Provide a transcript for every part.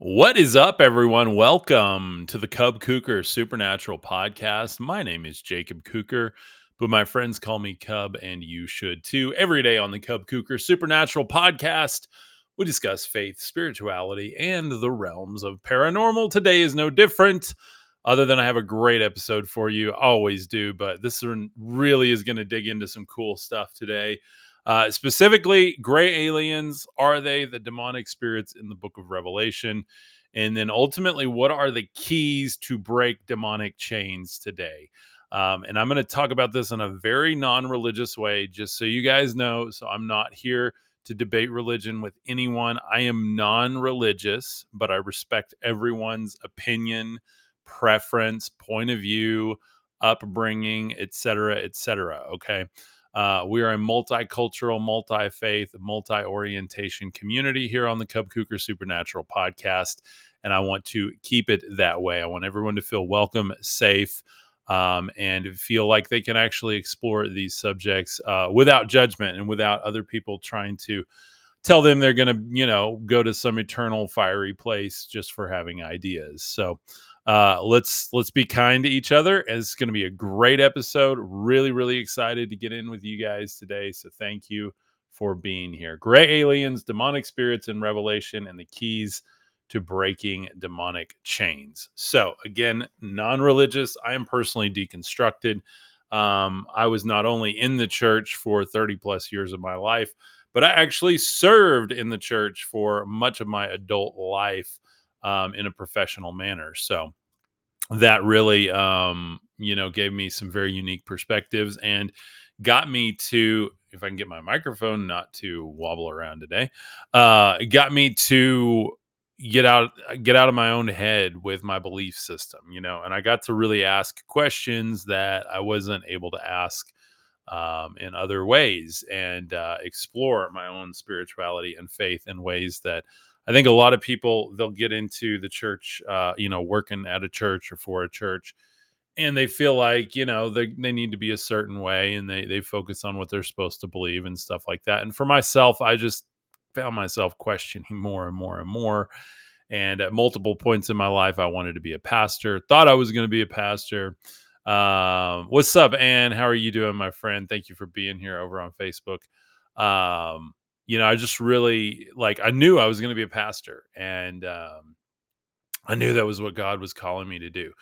What is up, everyone? Welcome to the Cub Kuker Supernatural Podcast. My name is Jacob Kuker, but my friends call me Cub, and you should too. Every day on the Cub Kuker Supernatural Podcast, we discuss faith, spirituality, and the realms of paranormal. Today is no different, other than I have a great episode for you. Always do, but this one really is going to dig into some cool stuff today. Uh, specifically, gray aliens are they the demonic spirits in the book of Revelation? And then ultimately, what are the keys to break demonic chains today? Um, and I'm going to talk about this in a very non religious way, just so you guys know. So I'm not here to debate religion with anyone. I am non religious, but I respect everyone's opinion, preference, point of view, upbringing, etc., etc. Okay. Uh, we are a multicultural, multi faith, multi orientation community here on the Cub Kuker Supernatural podcast. And I want to keep it that way. I want everyone to feel welcome, safe, um, and feel like they can actually explore these subjects uh, without judgment and without other people trying to tell them they're going to, you know, go to some eternal fiery place just for having ideas. So, uh, let's let's be kind to each other. It's going to be a great episode. Really, really excited to get in with you guys today. So thank you for being here. Gray aliens, demonic spirits in Revelation, and the keys to breaking demonic chains. So again, non-religious. I am personally deconstructed. Um, I was not only in the church for 30 plus years of my life, but I actually served in the church for much of my adult life um, in a professional manner. So that really, um, you know, gave me some very unique perspectives and got me to, if I can get my microphone not to wobble around today, uh, got me to get out get out of my own head with my belief system you know and i got to really ask questions that i wasn't able to ask um, in other ways and uh, explore my own spirituality and faith in ways that I think a lot of people they'll get into the church, uh, you know, working at a church or for a church, and they feel like you know they they need to be a certain way, and they they focus on what they're supposed to believe and stuff like that. And for myself, I just found myself questioning more and more and more. And at multiple points in my life, I wanted to be a pastor. Thought I was going to be a pastor. Um, what's up, Ann? How are you doing, my friend? Thank you for being here over on Facebook. Um, you know, I just really like I knew I was going to be a pastor and um I knew that was what God was calling me to do.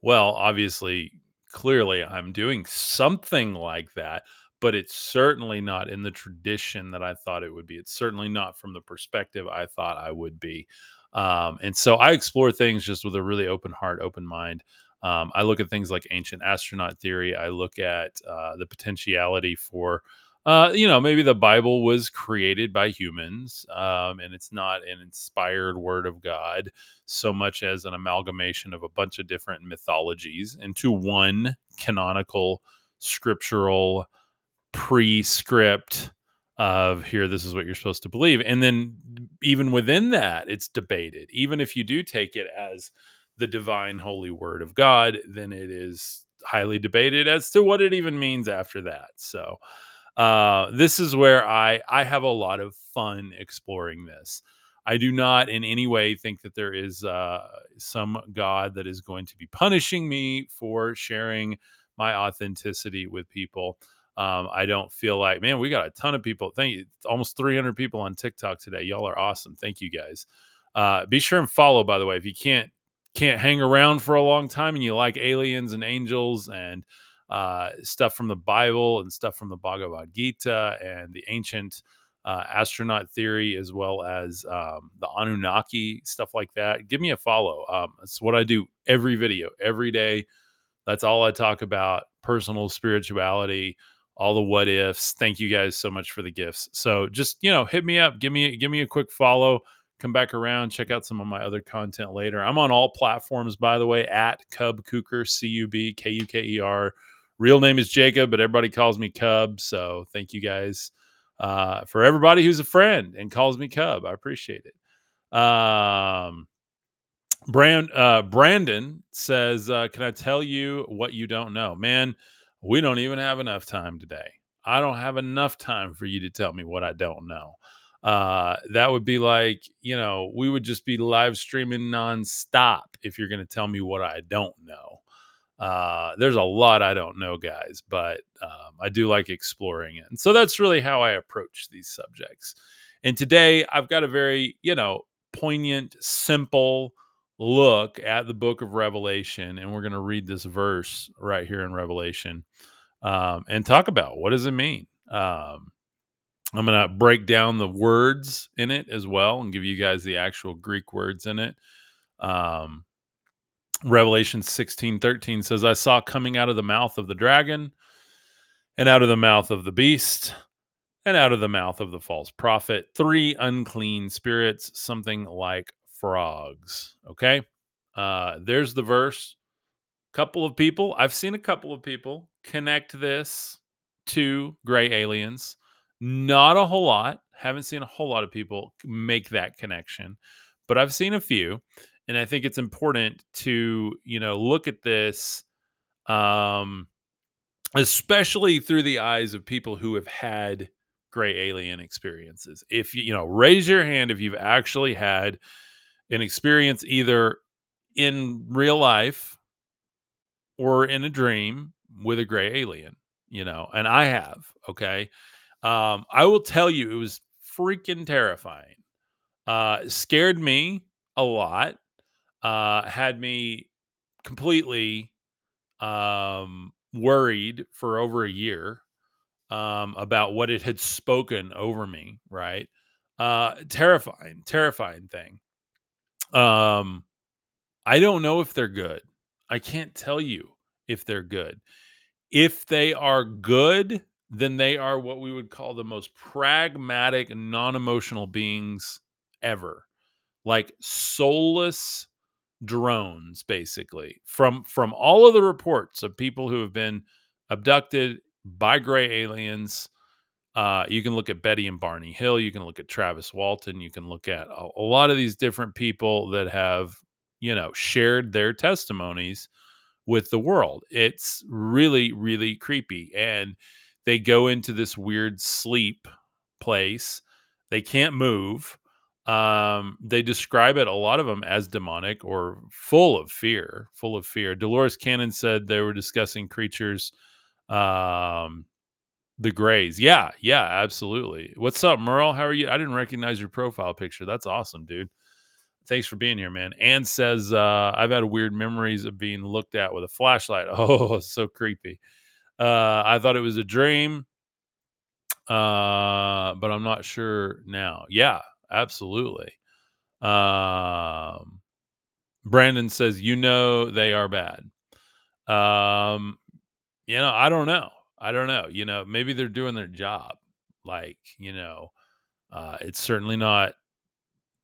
Well, obviously, clearly I'm doing something like that, but it's certainly not in the tradition that I thought it would be. It's certainly not from the perspective I thought I would be. Um, and so I explore things just with a really open heart, open mind. Um, I look at things like ancient astronaut theory. I look at uh, the potentiality for uh, you know, maybe the Bible was created by humans, um, and it's not an inspired word of God so much as an amalgamation of a bunch of different mythologies into one canonical, scriptural prescript of here, this is what you're supposed to believe. And then, even within that, it's debated. Even if you do take it as the divine, holy word of God, then it is highly debated as to what it even means after that. So, uh, this is where I I have a lot of fun exploring this. I do not in any way think that there is uh, some God that is going to be punishing me for sharing my authenticity with people. Um, I don't feel like, man, we got a ton of people. Thank you. Almost 300 people on TikTok today. Y'all are awesome. Thank you guys. Uh, be sure and follow, by the way, if you can't can't hang around for a long time and you like aliens and angels and uh, stuff from the Bible and stuff from the Bhagavad Gita and the ancient uh, astronaut theory, as well as um, the Anunnaki, stuff like that. Give me a follow. Um, it's what I do every video, every day. That's all I talk about personal spirituality, all the what ifs. Thank you guys so much for the gifts. So just, you know, hit me up, give me, give me a quick follow come back around, check out some of my other content later. I'm on all platforms, by the way, at Cub Kuker, C U B K U K E R real name is Jacob, but everybody calls me Cub. So thank you guys uh, for everybody who's a friend and calls me Cub. I appreciate it. Um, Brand uh, Brandon says, uh, "Can I tell you what you don't know, man? We don't even have enough time today. I don't have enough time for you to tell me what I don't know. Uh, that would be like, you know, we would just be live streaming nonstop if you're going to tell me what I don't know. Uh, there's a lot I don't know, guys, but um, I do like exploring it. And so that's really how I approach these subjects. And today I've got a very, you know, poignant, simple look at the book of Revelation. And we're going to read this verse right here in Revelation um, and talk about what does it mean. Um, I'm going to break down the words in it as well and give you guys the actual Greek words in it. Um, Revelation 16 13 says, I saw coming out of the mouth of the dragon and out of the mouth of the beast and out of the mouth of the false prophet three unclean spirits, something like frogs. Okay. Uh, there's the verse. Couple of people, I've seen a couple of people connect this to gray aliens. Not a whole lot. Haven't seen a whole lot of people make that connection, but I've seen a few and I think it's important to you know look at this, um, especially through the eyes of people who have had gray alien experiences. If you you know, raise your hand if you've actually had an experience either in real life or in a dream with a gray alien. You know, and I have. Okay, um, I will tell you, it was freaking terrifying. Uh, scared me a lot uh, had me completely um, worried for over a year um, about what it had spoken over me. Right, uh, terrifying, terrifying thing. Um, I don't know if they're good. I can't tell you if they're good. If they are good, then they are what we would call the most pragmatic, non emotional beings ever. Like soulless drones basically from from all of the reports of people who have been abducted by gray aliens uh, you can look at betty and barney hill you can look at travis walton you can look at a, a lot of these different people that have you know shared their testimonies with the world. It's really really creepy and they go into this weird sleep place. They can't move um they describe it a lot of them as demonic or full of fear full of fear. Dolores cannon said they were discussing creatures um the grays yeah yeah absolutely. What's up merle? How are you? I didn't recognize your profile picture. That's awesome dude. Thanks for being here man. And says uh i've had weird memories of being looked at with a flashlight. Oh so creepy. Uh i thought it was a dream uh but i'm not sure now. Yeah absolutely. Um, Brandon says, "You know they are bad." Um, you know, I don't know. I don't know. You know, maybe they're doing their job. Like, you know, uh, it's certainly not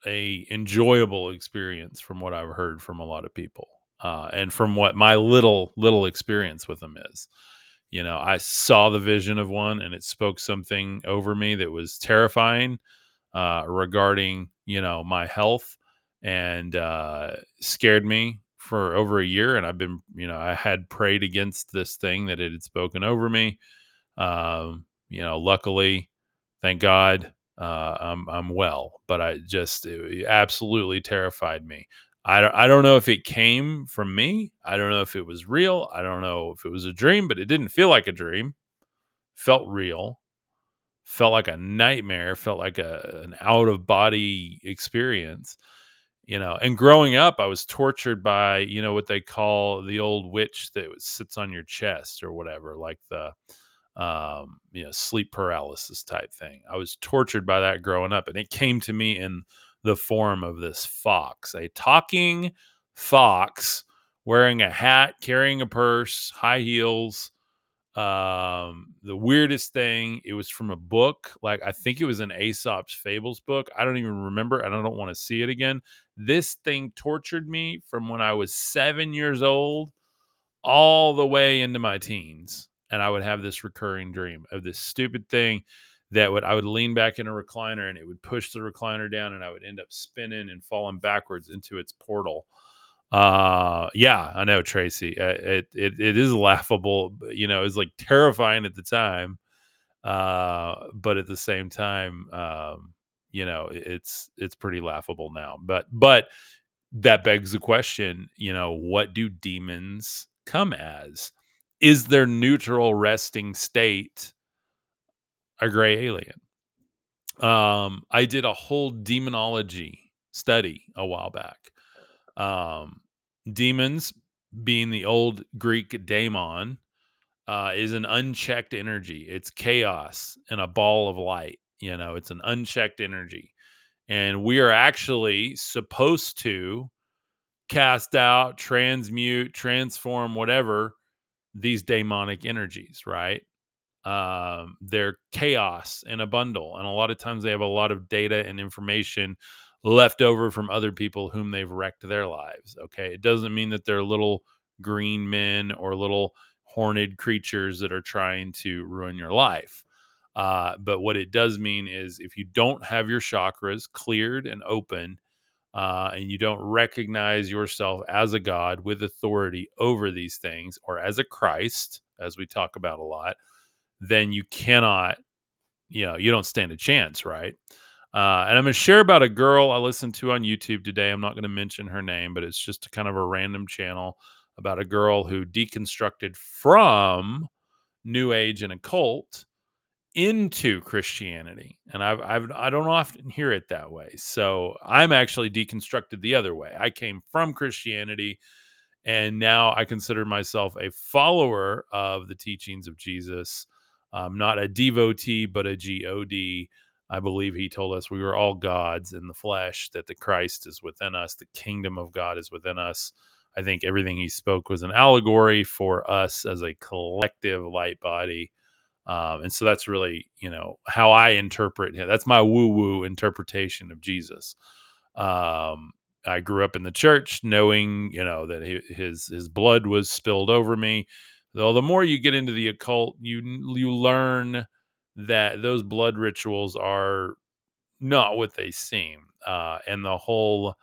a enjoyable experience from what I've heard from a lot of people, uh, and from what my little little experience with them is. You know, I saw the vision of one, and it spoke something over me that was terrifying uh, regarding you know my health and uh, scared me for over a year. And I've been you know I had prayed against this thing that it had spoken over me. Um, you know, luckily, thank God, uh, I'm I'm well. But I just it absolutely terrified me. I don't, I don't know if it came from me. I don't know if it was real. I don't know if it was a dream, but it didn't feel like a dream. Felt real felt like a nightmare, felt like a, an out of body experience, you know. And growing up, I was tortured by, you know, what they call the old witch that sits on your chest or whatever, like the, um, you know, sleep paralysis type thing. I was tortured by that growing up, and it came to me in the form of this fox, a talking fox wearing a hat, carrying a purse, high heels um, the weirdest thing, it was from a book. Like I think it was an Aesop's Fables book. I don't even remember, and I don't want to see it again. This thing tortured me from when I was seven years old all the way into my teens. And I would have this recurring dream of this stupid thing that would I would lean back in a recliner and it would push the recliner down and I would end up spinning and falling backwards into its portal uh, yeah, I know Tracy. Uh, it it it is laughable. You know, it's like terrifying at the time. Uh, but at the same time, um, you know, it's it's pretty laughable now. But but that begs the question, you know, what do demons come as? Is their neutral resting state a gray alien? Um, I did a whole demonology study a while back. Um, demons, being the old Greek daemon, uh, is an unchecked energy. It's chaos and a ball of light. You know, it's an unchecked energy. And we are actually supposed to cast out, transmute, transform, whatever these demonic energies, right? Um, they're chaos in a bundle. And a lot of times they have a lot of data and information left over from other people whom they've wrecked their lives. Okay. It doesn't mean that they're little green men or little horned creatures that are trying to ruin your life. Uh, but what it does mean is if you don't have your chakras cleared and open, uh, and you don't recognize yourself as a God with authority over these things or as a Christ, as we talk about a lot, then you cannot, you know, you don't stand a chance, right? Uh, and I'm going to share about a girl I listened to on YouTube today. I'm not going to mention her name, but it's just kind of a random channel about a girl who deconstructed from New Age and occult into Christianity. And I've, I've I don't often hear it that way. So I'm actually deconstructed the other way. I came from Christianity and now I consider myself a follower of the teachings of Jesus. I'm not a devotee, but a God. I believe he told us we were all gods in the flesh, that the Christ is within us, the kingdom of God is within us. I think everything he spoke was an allegory for us as a collective light body. Um, and so that's really, you know, how I interpret him. That's my woo woo interpretation of Jesus. Um, I grew up in the church knowing, you know, that his his blood was spilled over me. Though the more you get into the occult, you you learn that those blood rituals are not what they seem. Uh, and the whole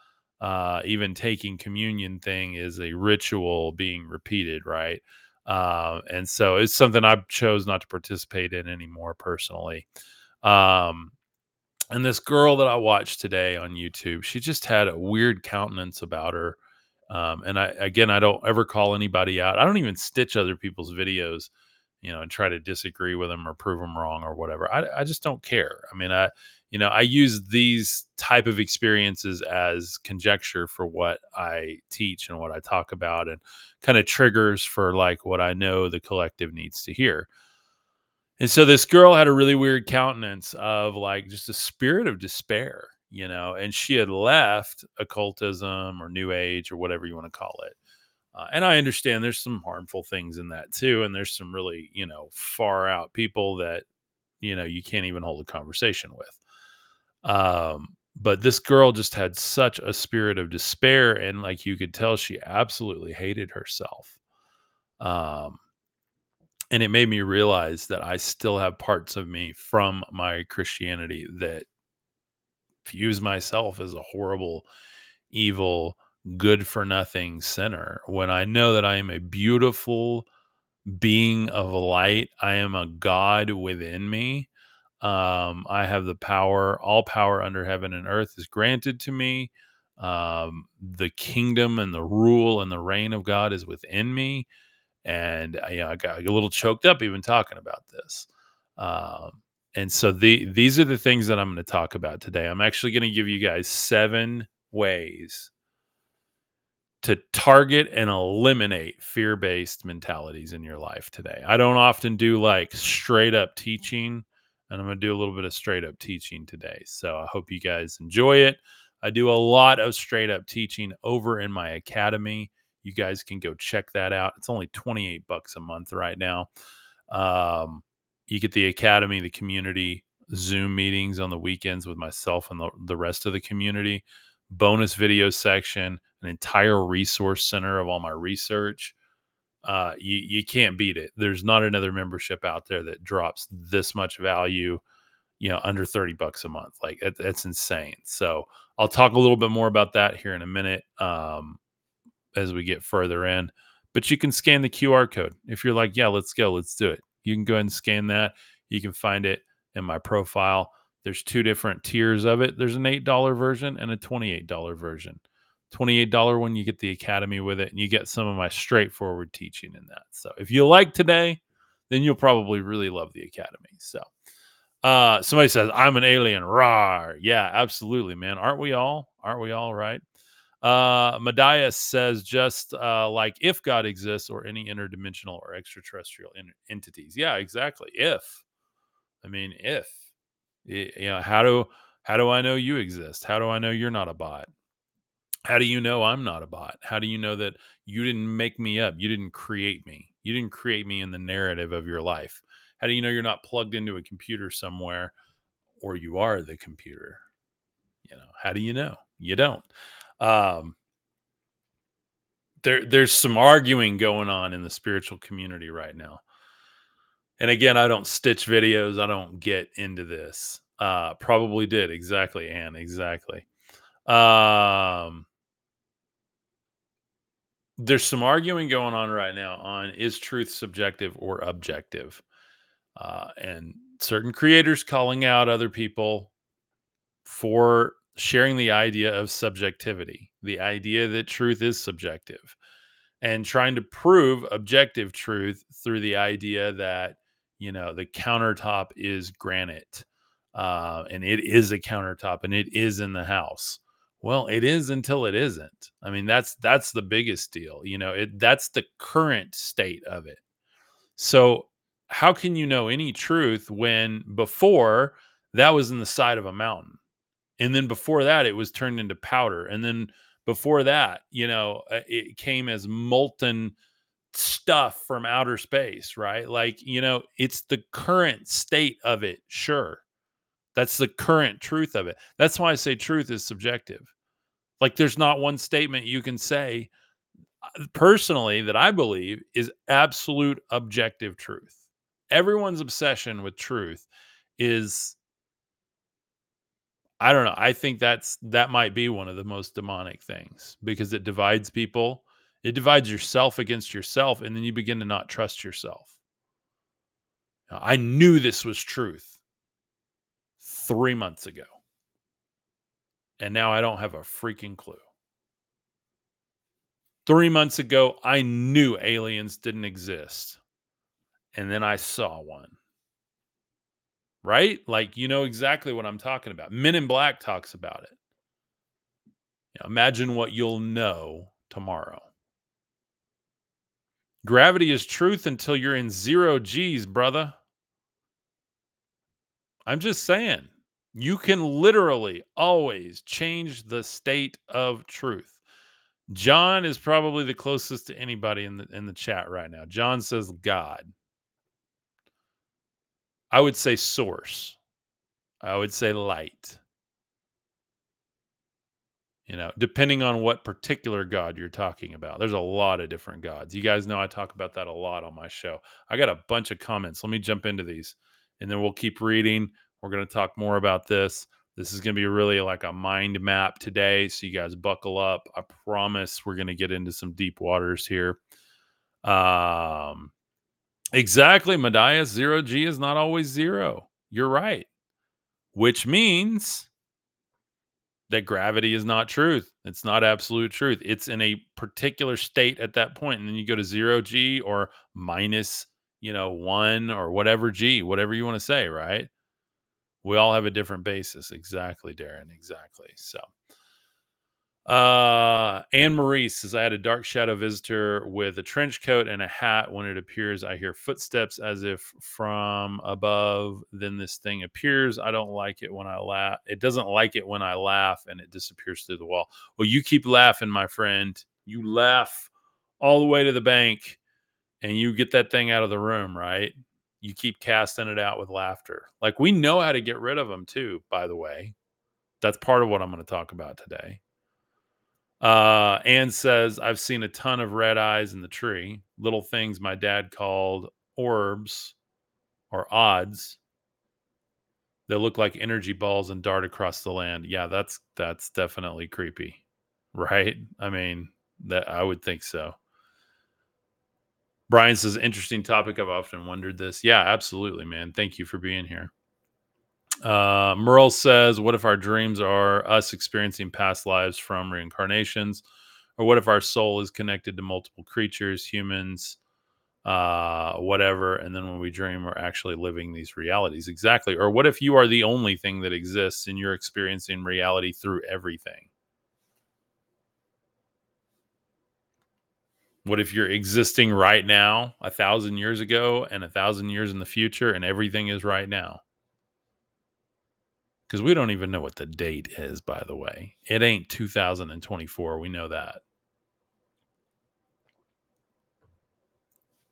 uh, even taking communion thing is a ritual being repeated, right? Uh, and so it's something I chose not to participate in anymore personally. Um, and this girl that I watched today on YouTube, she just had a weird countenance about her. Um, and I, again, I don't ever call anybody out. I don't even stitch other people's videos you know, and try to disagree with them or prove them wrong or whatever. I, I just don't care. I mean, I, you know, I use these type of experiences as conjecture for what I teach and what I talk about and kind of triggers for like what I know the collective needs to hear. And so this girl had a really weird countenance of like just a spirit of despair, you know, and she had left occultism or new age or whatever you want to call it uh, and I understand there's some harmful things in that too. And there's some really, you know, far out people that, you know, you can't even hold a conversation with. Um, but this girl just had such a spirit of despair. And like you could tell, she absolutely hated herself. Um, and it made me realize that I still have parts of me from my Christianity that views myself as a horrible, evil, good for nothing sinner when I know that I am a beautiful being of light. I am a God within me. Um, I have the power, all power under heaven and earth is granted to me. Um, the kingdom and the rule and the reign of God is within me. And I, uh, you know, I got a little choked up even talking about this. Um, and so the these are the things that I'm going to talk about today. I'm actually going to give you guys seven ways to target and eliminate fear based mentalities in your life today. I don't often do like straight up teaching, and I'm going to do a little bit of straight up teaching today. So I hope you guys enjoy it. I do a lot of straight up teaching over in my academy. You guys can go check that out. It's only 28 bucks a month right now. Um, you get the academy, the community, Zoom meetings on the weekends with myself and the, the rest of the community bonus video section, an entire resource center of all my research. Uh, you you can't beat it. There's not another membership out there that drops this much value, you know, under 30 bucks a month. Like it, that's insane. So I'll talk a little bit more about that here in a minute um, as we get further in. But you can scan the QR code if you're like, yeah, let's go, let's do it. You can go ahead and scan that. You can find it in my profile There's two different tiers of it. There's an $8 version and a $28 version. $28 one, you get the academy with it, and you get some of my straightforward teaching in that. So if you like today, then you'll probably really love the academy. So uh somebody says, I'm an alien. Rar. Yeah, absolutely, man. Aren't we all? Aren't we all right? Uh Madias says just uh like if God exists or any interdimensional or extraterrestrial en- entities. Yeah, exactly. If. I mean, if. You know, how do how do I know you exist? How do I know you're not a bot? How do you know I'm not a bot? How do you know that you didn't make me up? You didn't create me. You didn't create me in the narrative of your life. How do you know you're not plugged into a computer somewhere or you are the computer? You know, how do you know? You don't. Um there there's some arguing going on in the spiritual community right now. And again, I don't stitch videos. I don't get into this. Uh probably did exactly, Anne, exactly. Um there's some arguing going on right now on is truth subjective or objective? Uh, and certain creators calling out other people for sharing the idea of subjectivity the idea that truth is subjective and trying to prove objective truth through the idea that you know the countertop is granite uh, and it is a countertop and it is in the house well, it is until it isn't. I mean, that's that's the biggest deal. You know, it that's the current state of it. So, how can you know any truth when before that was in the side of a mountain? And then before that it was turned into powder. And then before that, you know, uh, it came as molten stuff from outer space, right? Like, you know, it's the current state of it, sure. That's the current truth of it. That's why I say truth is subjective. Like there's not one statement you can say uh, personally that I believe is absolute objective truth. Everyone's obsession with truth is I don't know. I think that's that might be one of the most demonic things because it divides people. It divides yourself against yourself and then you begin to not trust yourself. Now, I knew this was truth 3 months ago. And now I don't have a freaking clue. Three months ago, I knew aliens didn't exist. And then I saw one. Right? Like, you know exactly what I'm talking about. Men in Black talks about it. imagine what you'll know tomorrow. Gravity is truth until you're in zero G's, brother. I'm just saying. You can literally always change the state of truth. John is probably the closest to anybody in the in the chat right now. John says God. I would say source. I would say light. You know, depending on what particular God you're talking about. There's a lot of different gods. You guys know I talk about that a lot on my show. I got a bunch of comments. Let me jump into these and then we'll keep reading. We're going to talk more about this. This is going to be really like a mind map today. So you guys buckle up. I promise we're going to get into some deep waters here. Um, exactly. Madias zero G is not always zero. You're right. Which means that gravity is not truth. It's not absolute truth. It's in a particular state at that point. And then you go to zero G or minus, you know, one or whatever G, whatever you want to say, right? We all have a different basis. Exactly, Darren. Exactly. So, uh, Anne Marie says, I had a dark shadow visitor with a trench coat and a hat. When it appears, I hear footsteps as if from above. Then this thing appears. I don't like it when I laugh. It doesn't like it when I laugh and it disappears through the wall. Well, you keep laughing, my friend. You laugh all the way to the bank and you get that thing out of the room, right? You keep casting it out with laughter. Like we know how to get rid of them too, by the way. That's part of what I'm going to talk about today. Uh, Anne says, I've seen a ton of red eyes in the tree, little things my dad called orbs or odds that look like energy balls and dart across the land. Yeah, that's that's definitely creepy. Right? I mean, that I would think so. Brian says, interesting topic. I've often wondered this. Yeah, absolutely, man. Thank you for being here. Uh, Merle says, What if our dreams are us experiencing past lives from reincarnations? Or what if our soul is connected to multiple creatures, humans, uh, whatever, and then when we dream, we're actually living these realities? Exactly. Or what if you are the only thing that exists and you're experiencing reality through everything? What if you're existing right now, a thousand years ago, and a thousand years in the future, and everything is right now? Because we don't even know what the date is, by the way. It ain't 2024. We know that.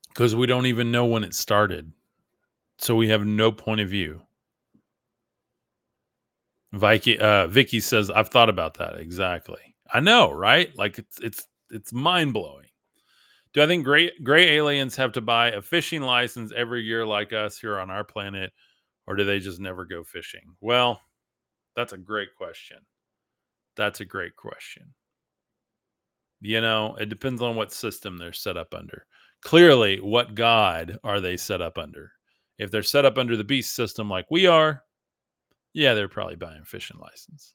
Because we don't even know when it started. So we have no point of view. Vicky, uh, Vicky says, I've thought about that. Exactly. I know, right? Like it's it's it's mind blowing. Do I think great gray aliens have to buy a fishing license every year like us here on our planet, or do they just never go fishing? Well, that's a great question. That's a great question. You know, it depends on what system they're set up under. Clearly, what God are they set up under? If they're set up under the beast system like we are, yeah, they're probably buying fishing license.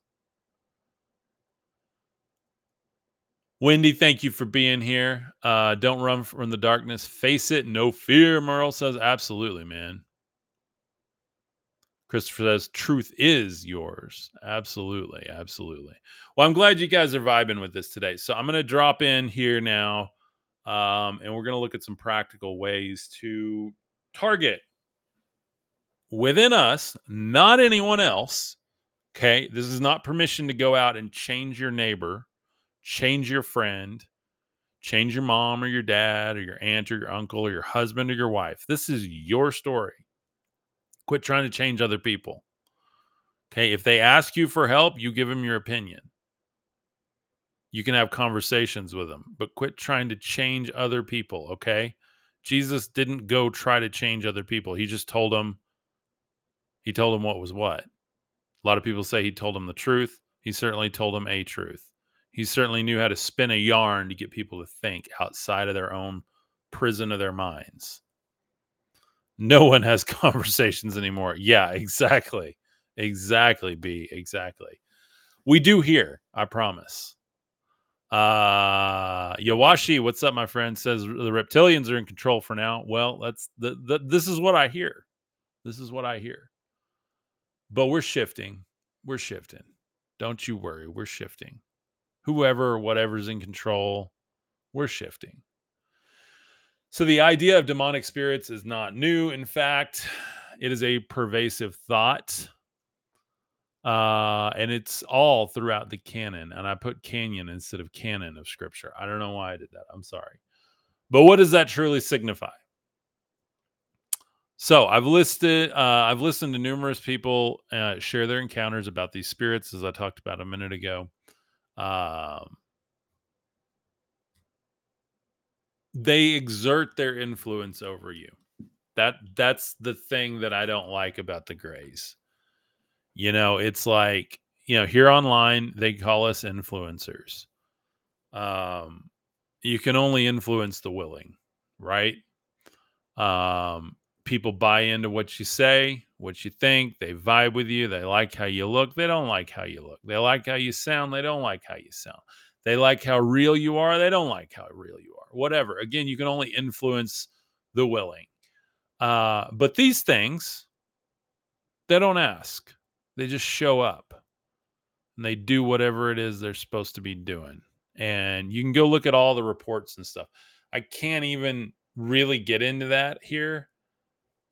Wendy, thank you for being here. Uh, don't run from the darkness. Face it, no fear. Merle says, absolutely, man. Christopher says, truth is yours. Absolutely. Absolutely. Well, I'm glad you guys are vibing with this today. So I'm going to drop in here now um, and we're going to look at some practical ways to target within us, not anyone else. Okay. This is not permission to go out and change your neighbor, change your friend, change your mom or your dad or your aunt or your uncle or your husband or your wife. This is your story. Quit trying to change other people. Okay. If they ask you for help, you give them your opinion. You can have conversations with them, but quit trying to change other people. Okay. Jesus didn't go try to change other people. He just told them, he told them what was what. A lot of people say he told them the truth. He certainly told them a truth. He certainly knew how to spin a yarn to get people to think outside of their own prison of their minds no one has conversations anymore. Yeah, exactly. Exactly, B. Exactly. We do here, I promise. Uh Yawashi, what's up, my friend? Says the reptilians are in control for now. Well, that's the, the this is what I hear. This is what I hear. But we're shifting. We're shifting. Don't you worry. We're shifting. Whoever or whatever's in control, we're shifting. So the idea of demonic spirits is not new. In fact, it is a pervasive thought. Uh, and it's all throughout the canon. And I put canyon instead of canon of scripture. I don't know why I did that. I'm sorry. But what does that truly signify? So I've listed, uh, I've listened to numerous people uh, share their encounters about these spirits, as I talked about a minute ago. Um, they exert their influence over you. That that's the thing that I don't like about the Greys. You know, it's like, you know, here online they call us influencers. Um you can only influence the willing, right? Um people buy into what you say, what you think, they vibe with you, they like how you look, they don't like how you look. They like how you sound, they don't like how you sound. They like how real you are, they don't like how real you are whatever. Again, you can only influence the willing. Uh, but these things, they don't ask, they just show up and they do whatever it is they're supposed to be doing. And you can go look at all the reports and stuff. I can't even really get into that here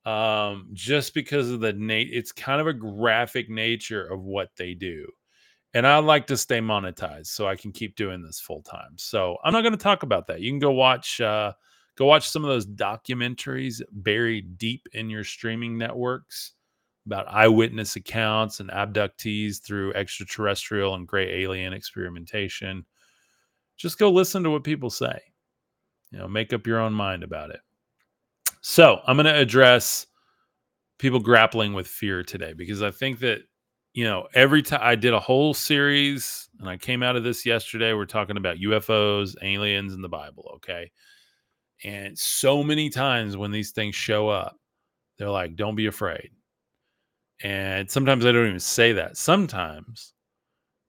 um, just because of the nate. It's kind of a graphic nature of what they do and I'd like to stay monetized so I can keep doing this full time. So I'm not going to talk about that. You can go watch uh, go watch some of those documentaries buried deep in your streaming networks about eyewitness accounts and abductees through extraterrestrial and gray alien experimentation. Just go listen to what people say. You know, make up your own mind about it. So I'm going to address people grappling with fear today because I think that you know, every time I did a whole series and I came out of this yesterday, we're talking about UFOs, aliens, and the Bible. Okay. And so many times when these things show up, they're like, don't be afraid. And sometimes I don't even say that. Sometimes,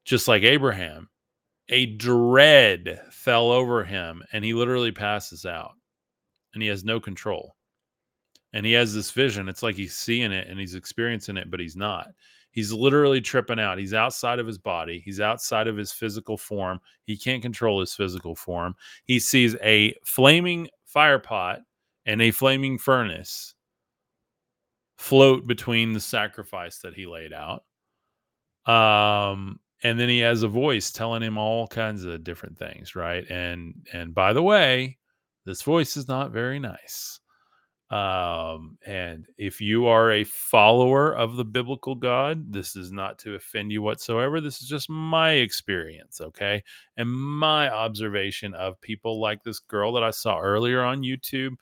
just like Abraham, a dread fell over him and he literally passes out and he has no control. And he has this vision. It's like he's seeing it and he's experiencing it, but he's not. He's literally tripping out. He's outside of his body. He's outside of his physical form. He can't control his physical form. He sees a flaming fire pot and a flaming furnace float between the sacrifice that he laid out. Um, and then he has a voice telling him all kinds of different things, right? And and by the way, this voice is not very nice. Um, and if you are a follower of the biblical God, this is not to offend you whatsoever. This is just my experience, okay? And my observation of people like this girl that I saw earlier on YouTube,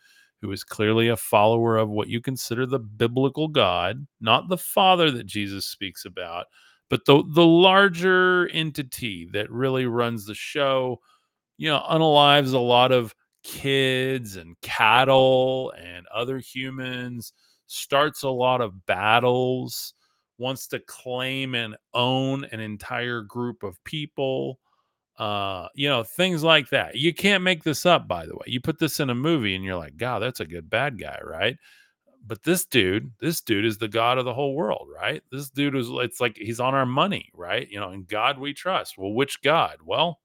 who is clearly a follower of what you consider the biblical God, not the Father that Jesus speaks about, but the the larger entity that really runs the show, you know, unalives a lot of kids and cattle and other humans, starts a lot of battles, wants to claim and own an entire group of people. Uh, you know, things like that. You can't make this up, by the way. You put this in a movie and you're like, God, that's a good bad guy, right? But this dude, this dude is the God of the whole world, right? This dude is, it's like he's on our money, right? You know, in God we trust. Well, which God? Well,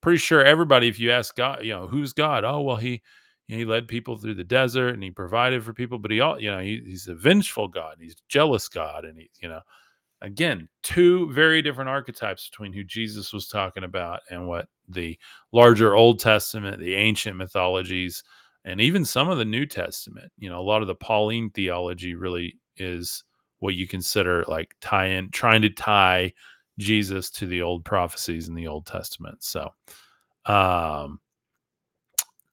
pretty sure everybody, if you ask God, you know, who's God? Oh, well, he he led people through the desert and he provided for people, but he all you know, he, he's a vengeful God, he's jealous God, and he, you know, again, two very different archetypes between who Jesus was talking about and what the larger Old Testament, the ancient mythologies, and even some of the New Testament, you know, a lot of the Pauline theology really is what you consider like tie in, trying to tie Jesus to the old prophecies in the Old Testament. So, um,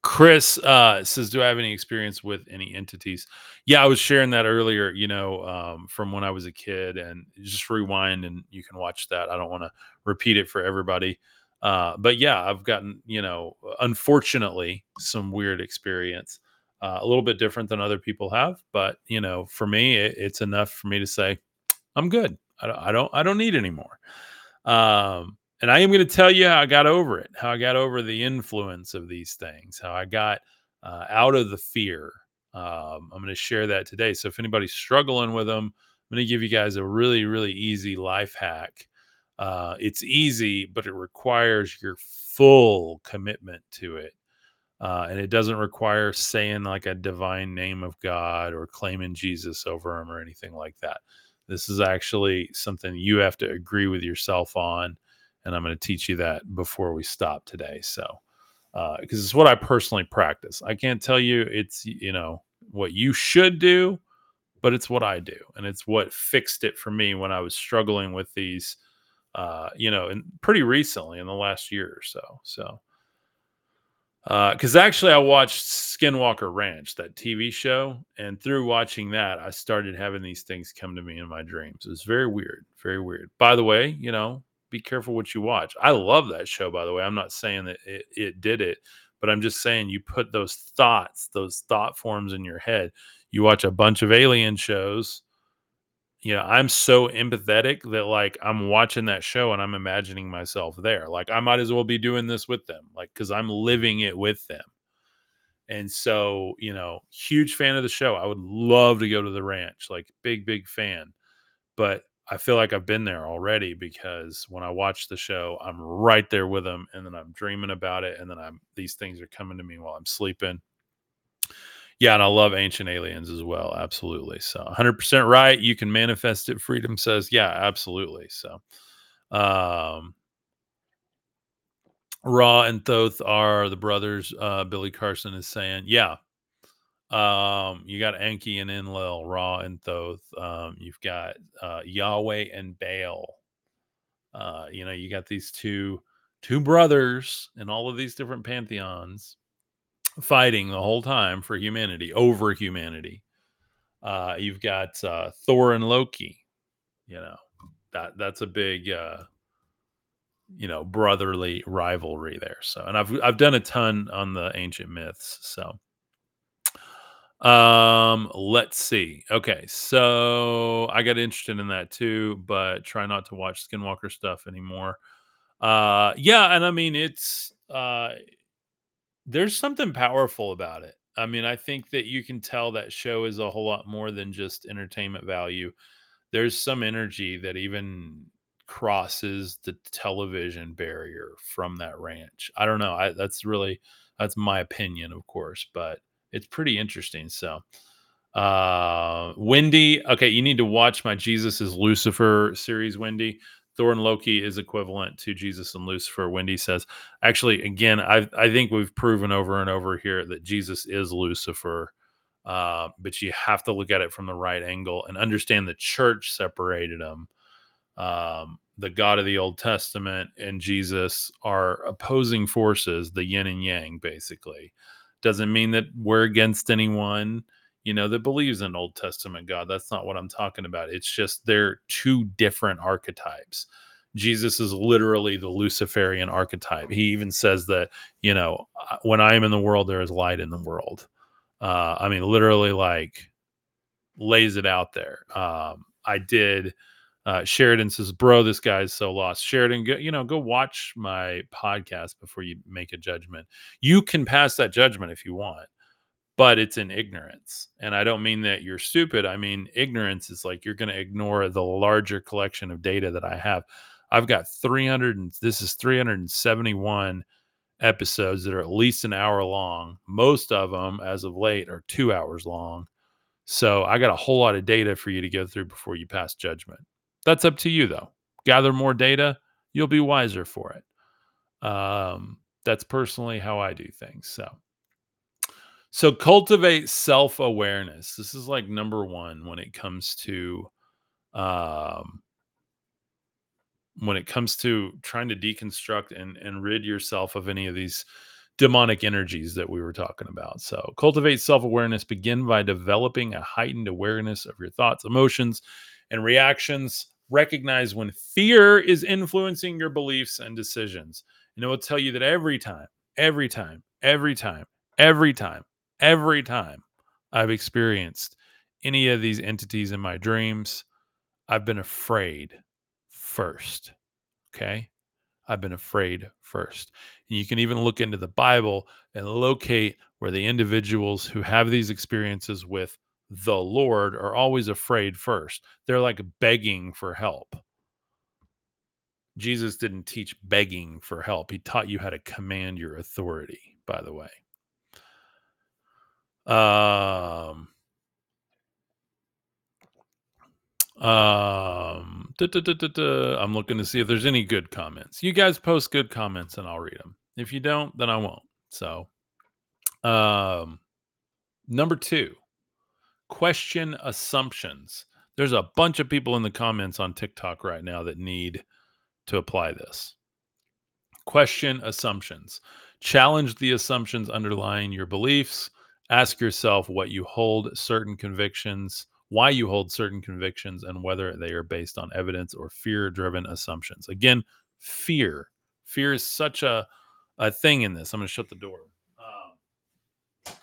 Chris uh, says, "Do I have any experience with any entities?" Yeah, I was sharing that earlier. You know, um, from when I was a kid, and just rewind and you can watch that. I don't want to repeat it for everybody, uh, but yeah, I've gotten you know, unfortunately, some weird experience. Uh, a little bit different than other people have, but you know, for me, it, it's enough for me to say, "I'm good. I don't, I don't, need anymore." Um, and I am going to tell you how I got over it, how I got over the influence of these things, how I got uh, out of the fear. Um, I'm going to share that today. So if anybody's struggling with them, I'm going to give you guys a really, really easy life hack. Uh, it's easy, but it requires your full commitment to it. Uh, and it doesn't require saying like a divine name of God or claiming Jesus over him or anything like that. This is actually something you have to agree with yourself on. And I'm going to teach you that before we stop today. So, because uh, it's what I personally practice. I can't tell you it's, you know, what you should do, but it's what I do. And it's what fixed it for me when I was struggling with these, uh, you know, and pretty recently in the last year or so. So, because uh, actually I watched Skinwalker Ranch, that TV show, and through watching that, I started having these things come to me in my dreams. It was very weird, very weird. By the way, you know, be careful what you watch. I love that show. By the way, I'm not saying that it, it did it, but I'm just saying you put those thoughts, those thought forms in your head. You watch a bunch of alien shows you know, I'm so empathetic that like I'm watching that show and I'm imagining myself there. Like I might as well be doing this with them, like because I'm living it with them. And so, you know, huge fan of the show. I would love to go to the ranch, like big, big fan. But I feel like I've been there already because when I watch the show, I'm right there with them and then I'm dreaming about it. And then I'm these things are coming to me while I'm sleeping. Yeah, and I love Ancient Aliens as well. Absolutely. So 100% right. You can manifest it. Freedom says, yeah, absolutely. So, um, Ra and Thoth are the brothers. Uh, Billy Carson is saying, yeah. Um, you got Enki and Enlil, Ra and Thoth. Um, you've got uh, Yahweh and Baal. Uh, you know, you got these two two brothers in all of these different pantheons fighting the whole time for humanity over humanity. Uh, you've got uh, Thor and Loki. You know that that's a big uh, you know brotherly rivalry there. So, and I've I've done a ton on the ancient myths. So, Um, let's see. Okay, so I got interested in that too, but try not to watch Skinwalker stuff anymore. Uh, yeah, and I mean it's uh, there's something powerful about it. I mean, I think that you can tell that show is a whole lot more than just entertainment value. There's some energy that even crosses the television barrier from that ranch. I don't know. I that's really that's my opinion, of course, but it's pretty interesting. So, uh, Wendy, okay, you need to watch my Jesus is Lucifer series, Wendy. Thor and Loki is equivalent to Jesus and Lucifer. Wendy says, actually, again, I I think we've proven over and over here that Jesus is Lucifer. Uh, but you have to look at it from the right angle and understand the church separated them. Um, the God of the Old Testament and Jesus are opposing forces, the yin and yang, basically. Doesn't mean that we're against anyone, you know, that believes in Old Testament God. That's not what I'm talking about. It's just they're two different archetypes. Jesus is literally the Luciferian archetype. He even says that, you know, when I am in the world, there is light in the world. Uh, I mean, literally, like, lays it out there. Um, I did. Uh, Sheridan says, "Bro, this guy's so lost." Sheridan, go, you know, go watch my podcast before you make a judgment. You can pass that judgment if you want, but it's in ignorance. And I don't mean that you're stupid. I mean ignorance is like you're going to ignore the larger collection of data that I have. I've got 300 and this is 371 episodes that are at least an hour long. Most of them, as of late, are two hours long. So I got a whole lot of data for you to go through before you pass judgment. That's up to you, though. Gather more data, you'll be wiser for it. Um, that's personally how I do things. So, so cultivate self awareness. This is like number one when it comes to um, when it comes to trying to deconstruct and, and rid yourself of any of these demonic energies that we were talking about. So, cultivate self awareness. Begin by developing a heightened awareness of your thoughts, emotions, and reactions. Recognize when fear is influencing your beliefs and decisions. And it will tell you that every time, every time, every time, every time, every time I've experienced any of these entities in my dreams, I've been afraid first. Okay. I've been afraid first. And you can even look into the Bible and locate where the individuals who have these experiences with the Lord are always afraid first. They're like begging for help. Jesus didn't teach begging for help, he taught you how to command your authority, by the way. Um, um, duh, duh, duh, I'm looking to see if there's any good comments. You guys post good comments and I'll read them. If you don't, then I won't. So, um, number two, question assumptions. There's a bunch of people in the comments on TikTok right now that need to apply this. Question assumptions. Challenge the assumptions underlying your beliefs. Ask yourself what you hold certain convictions why you hold certain convictions and whether they are based on evidence or fear driven assumptions. Again, fear. Fear is such a, a thing in this. I'm going to shut the door. Um,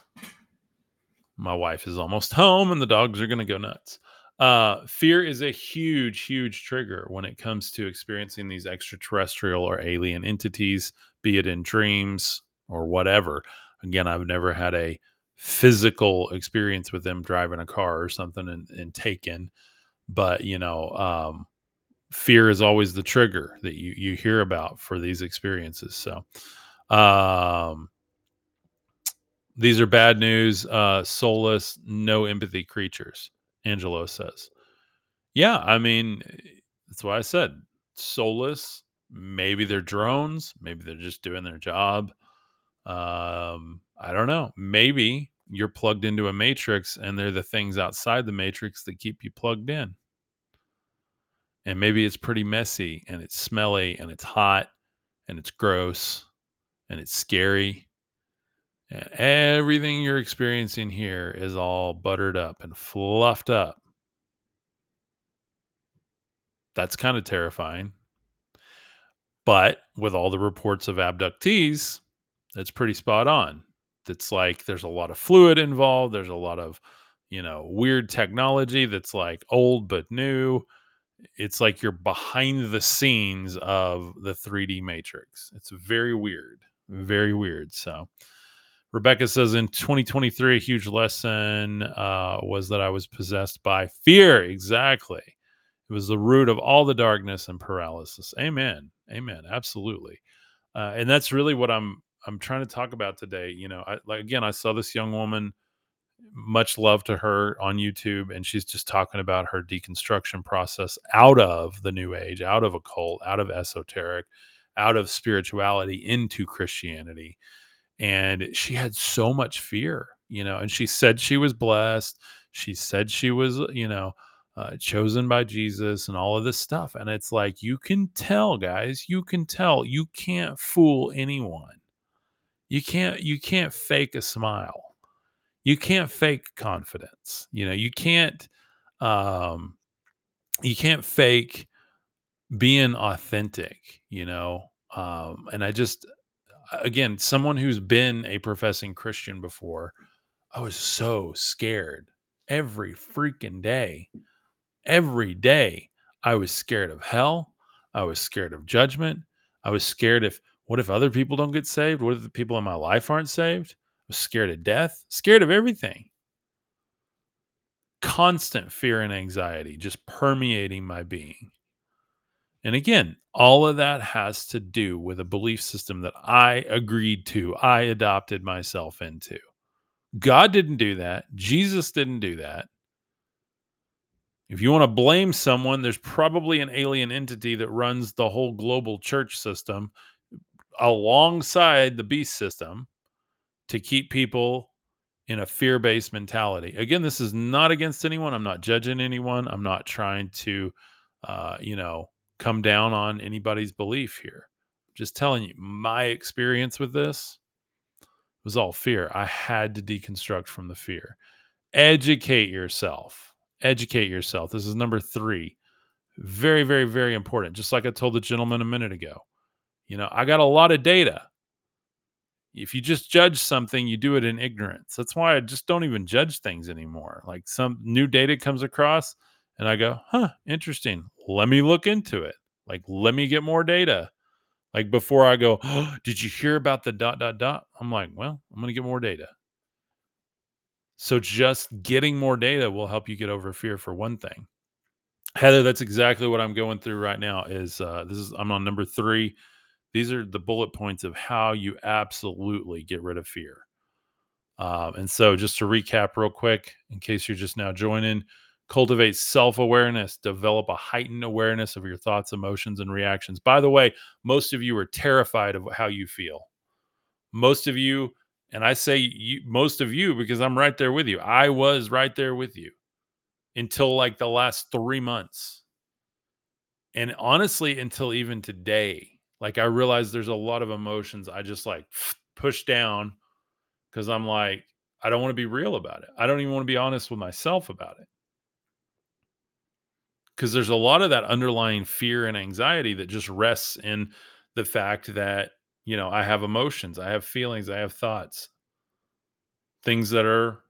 my wife is almost home and the dogs are going to go nuts. Uh, fear is a huge, huge trigger when it comes to experiencing these extraterrestrial or alien entities, be it in dreams or whatever. Again, I've never had a physical experience with them driving a car or something and, and taken but you know um, fear is always the trigger that you you hear about for these experiences so um, these are bad news uh, soulless no empathy creatures angelo says. Yeah i mean that's why i said soulless maybe they're drones maybe they're just doing their job um, I don't know. Maybe you're plugged into a matrix and they're the things outside the matrix that keep you plugged in. And maybe it's pretty messy and it's smelly and it's hot and it's gross and it's scary. And everything you're experiencing here is all buttered up and fluffed up. That's kind of terrifying. But with all the reports of abductees, that's pretty spot on. That's like there's a lot of fluid involved. There's a lot of, you know, weird technology that's like old but new. It's like you're behind the scenes of the 3D matrix. It's very weird. Very weird. So, Rebecca says in 2023, a huge lesson uh, was that I was possessed by fear. Exactly. It was the root of all the darkness and paralysis. Amen. Amen. Absolutely. Uh, and that's really what I'm I'm trying to talk about today. You know, I, like again, I saw this young woman. Much love to her on YouTube, and she's just talking about her deconstruction process out of the New Age, out of occult, out of esoteric, out of spirituality into Christianity and she had so much fear you know and she said she was blessed she said she was you know uh, chosen by jesus and all of this stuff and it's like you can tell guys you can tell you can't fool anyone you can't you can't fake a smile you can't fake confidence you know you can't um you can't fake being authentic you know um and i just again, someone who's been a professing Christian before, I was so scared every freaking day. Every day, I was scared of hell. I was scared of judgment. I was scared if what if other people don't get saved? What if the people in my life aren't saved? I'm scared of death, scared of everything. Constant fear and anxiety just permeating my being. And again, all of that has to do with a belief system that I agreed to, I adopted myself into. God didn't do that. Jesus didn't do that. If you want to blame someone, there's probably an alien entity that runs the whole global church system alongside the beast system to keep people in a fear based mentality. Again, this is not against anyone. I'm not judging anyone. I'm not trying to, uh, you know, come down on anybody's belief here. Just telling you, my experience with this was all fear. I had to deconstruct from the fear. Educate yourself. Educate yourself. This is number three. Very, very, very important. Just like I told the gentleman a minute ago. You know, I got a lot of data. If you just judge something, you do it in ignorance. That's why I just don't even judge things anymore. Like some new data comes across, and I go, huh, interesting. Let me look into it. Like, let me get more data. Like before I go, oh, did you hear about the dot, dot, dot? I'm like, well, I'm going to get more data. So just getting more data will help you get over fear for one thing. Heather, that's exactly what I'm going through right now. Is uh, this is I'm on number three. These are the bullet points of how you absolutely get rid of fear. Um, and so, just to recap real quick, in case you're just now joining, cultivate self awareness, develop a heightened awareness of your thoughts, emotions, and reactions. By the way, most of you are terrified of how you feel. Most of you, and I say you, most of you because I'm right there with you. I was right there with you until like the last three months. And honestly, until even today, like I realized there's a lot of emotions I just like push down because I'm like, I don't want to be real about it. I don't even want to be honest with myself about it. Because there's a lot of that underlying fear and anxiety that just rests in the fact that you know i have emotions i have feelings i have thoughts. Things that are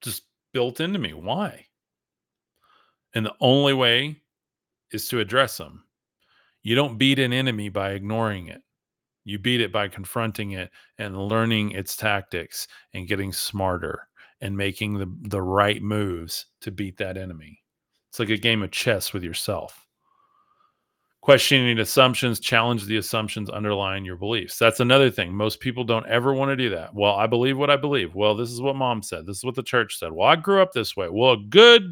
just built into me. Why? And the only way is to address them you don't beat an enemy by ignoring it you beat it by confronting it and learning its tactics and getting smarter and making the, the right moves to beat that enemy it's like a game of chess with yourself. Questioning assumptions, challenge the assumptions underlying your beliefs. That's another thing. Most people don't ever want to do that. Well, I believe what I believe. Well, this is what mom said. This is what the church said. Well, I grew up this way. Well, good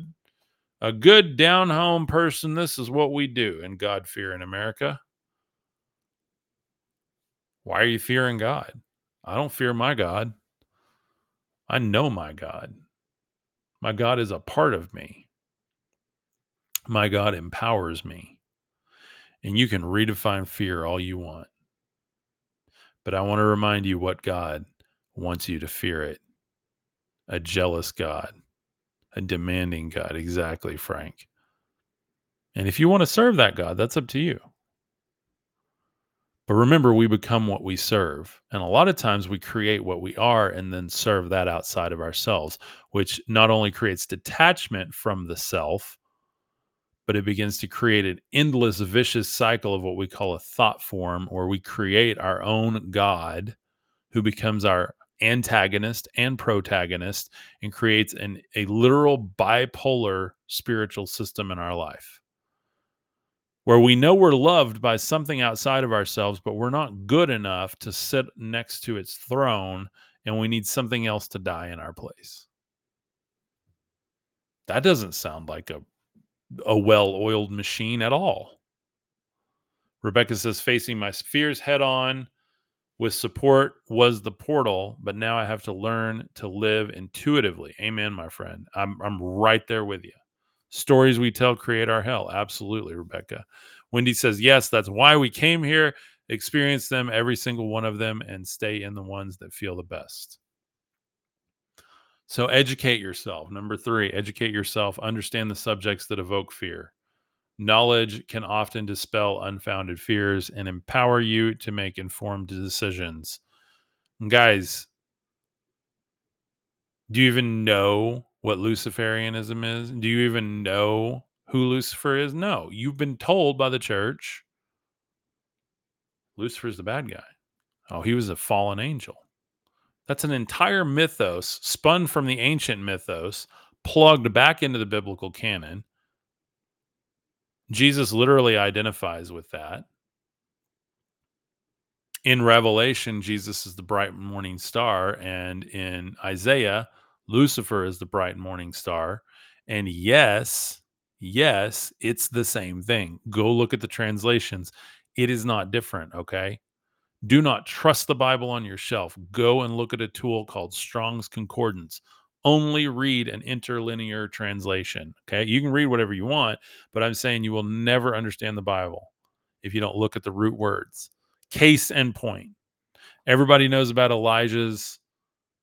a good down home person, this is what we do in God fear in America. Why are you fearing God? I don't fear my God. I know my God. My God is a part of me. My God empowers me. And you can redefine fear all you want. But I want to remind you what God wants you to fear it a jealous God, a demanding God. Exactly, Frank. And if you want to serve that God, that's up to you. But remember, we become what we serve. And a lot of times we create what we are and then serve that outside of ourselves, which not only creates detachment from the self, but it begins to create an endless vicious cycle of what we call a thought form, where we create our own God who becomes our antagonist and protagonist and creates an, a literal bipolar spiritual system in our life where we know we're loved by something outside of ourselves, but we're not good enough to sit next to its throne and we need something else to die in our place. That doesn't sound like a, a well oiled machine at all. Rebecca says, facing my fears head on with support was the portal, but now I have to learn to live intuitively. Amen, my friend. I'm, I'm right there with you. Stories we tell create our hell. Absolutely, Rebecca. Wendy says, Yes, that's why we came here. Experience them, every single one of them, and stay in the ones that feel the best. So, educate yourself. Number three, educate yourself. Understand the subjects that evoke fear. Knowledge can often dispel unfounded fears and empower you to make informed decisions. guys, do you even know what Luciferianism is? Do you even know who Lucifer is? No. You've been told by the church Lucifer's the bad guy. Oh, he was a fallen angel. That's an entire mythos spun from the ancient mythos, plugged back into the biblical canon. Jesus literally identifies with that. In Revelation, Jesus is the bright morning star, and in Isaiah, Lucifer is the bright morning star. And yes, yes, it's the same thing. Go look at the translations. It is not different. Okay. Do not trust the Bible on your shelf. Go and look at a tool called Strong's Concordance. Only read an interlinear translation. Okay. You can read whatever you want, but I'm saying you will never understand the Bible if you don't look at the root words. Case and point. Everybody knows about Elijah's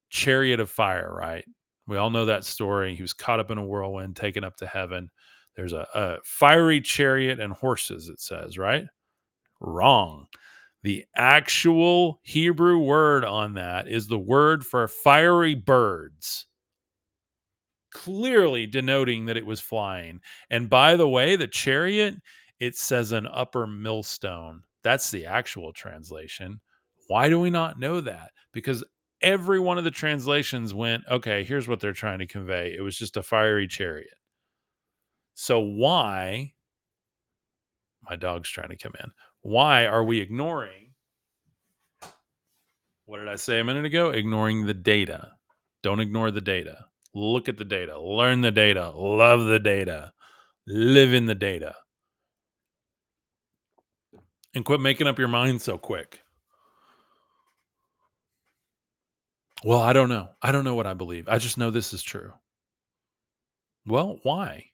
chariot of fire, right? We all know that story. He was caught up in a whirlwind, taken up to heaven. There's a, a fiery chariot and horses, it says, right? Wrong. The actual Hebrew word on that is the word for fiery birds, clearly denoting that it was flying. And by the way, the chariot, it says an upper millstone. That's the actual translation. Why do we not know that? Because every one of the translations went, okay, here's what they're trying to convey. It was just a fiery chariot. So why my dog's trying to come in. Why are we ignoring what did I say a minute ago? Ignoring the data. Don't ignore the data. Look at the data. Learn the data. Love the data. Live in the data. And quit making up your mind so quick. Well, I don't know. I don't know what I believe. I just know this is true. Well, why?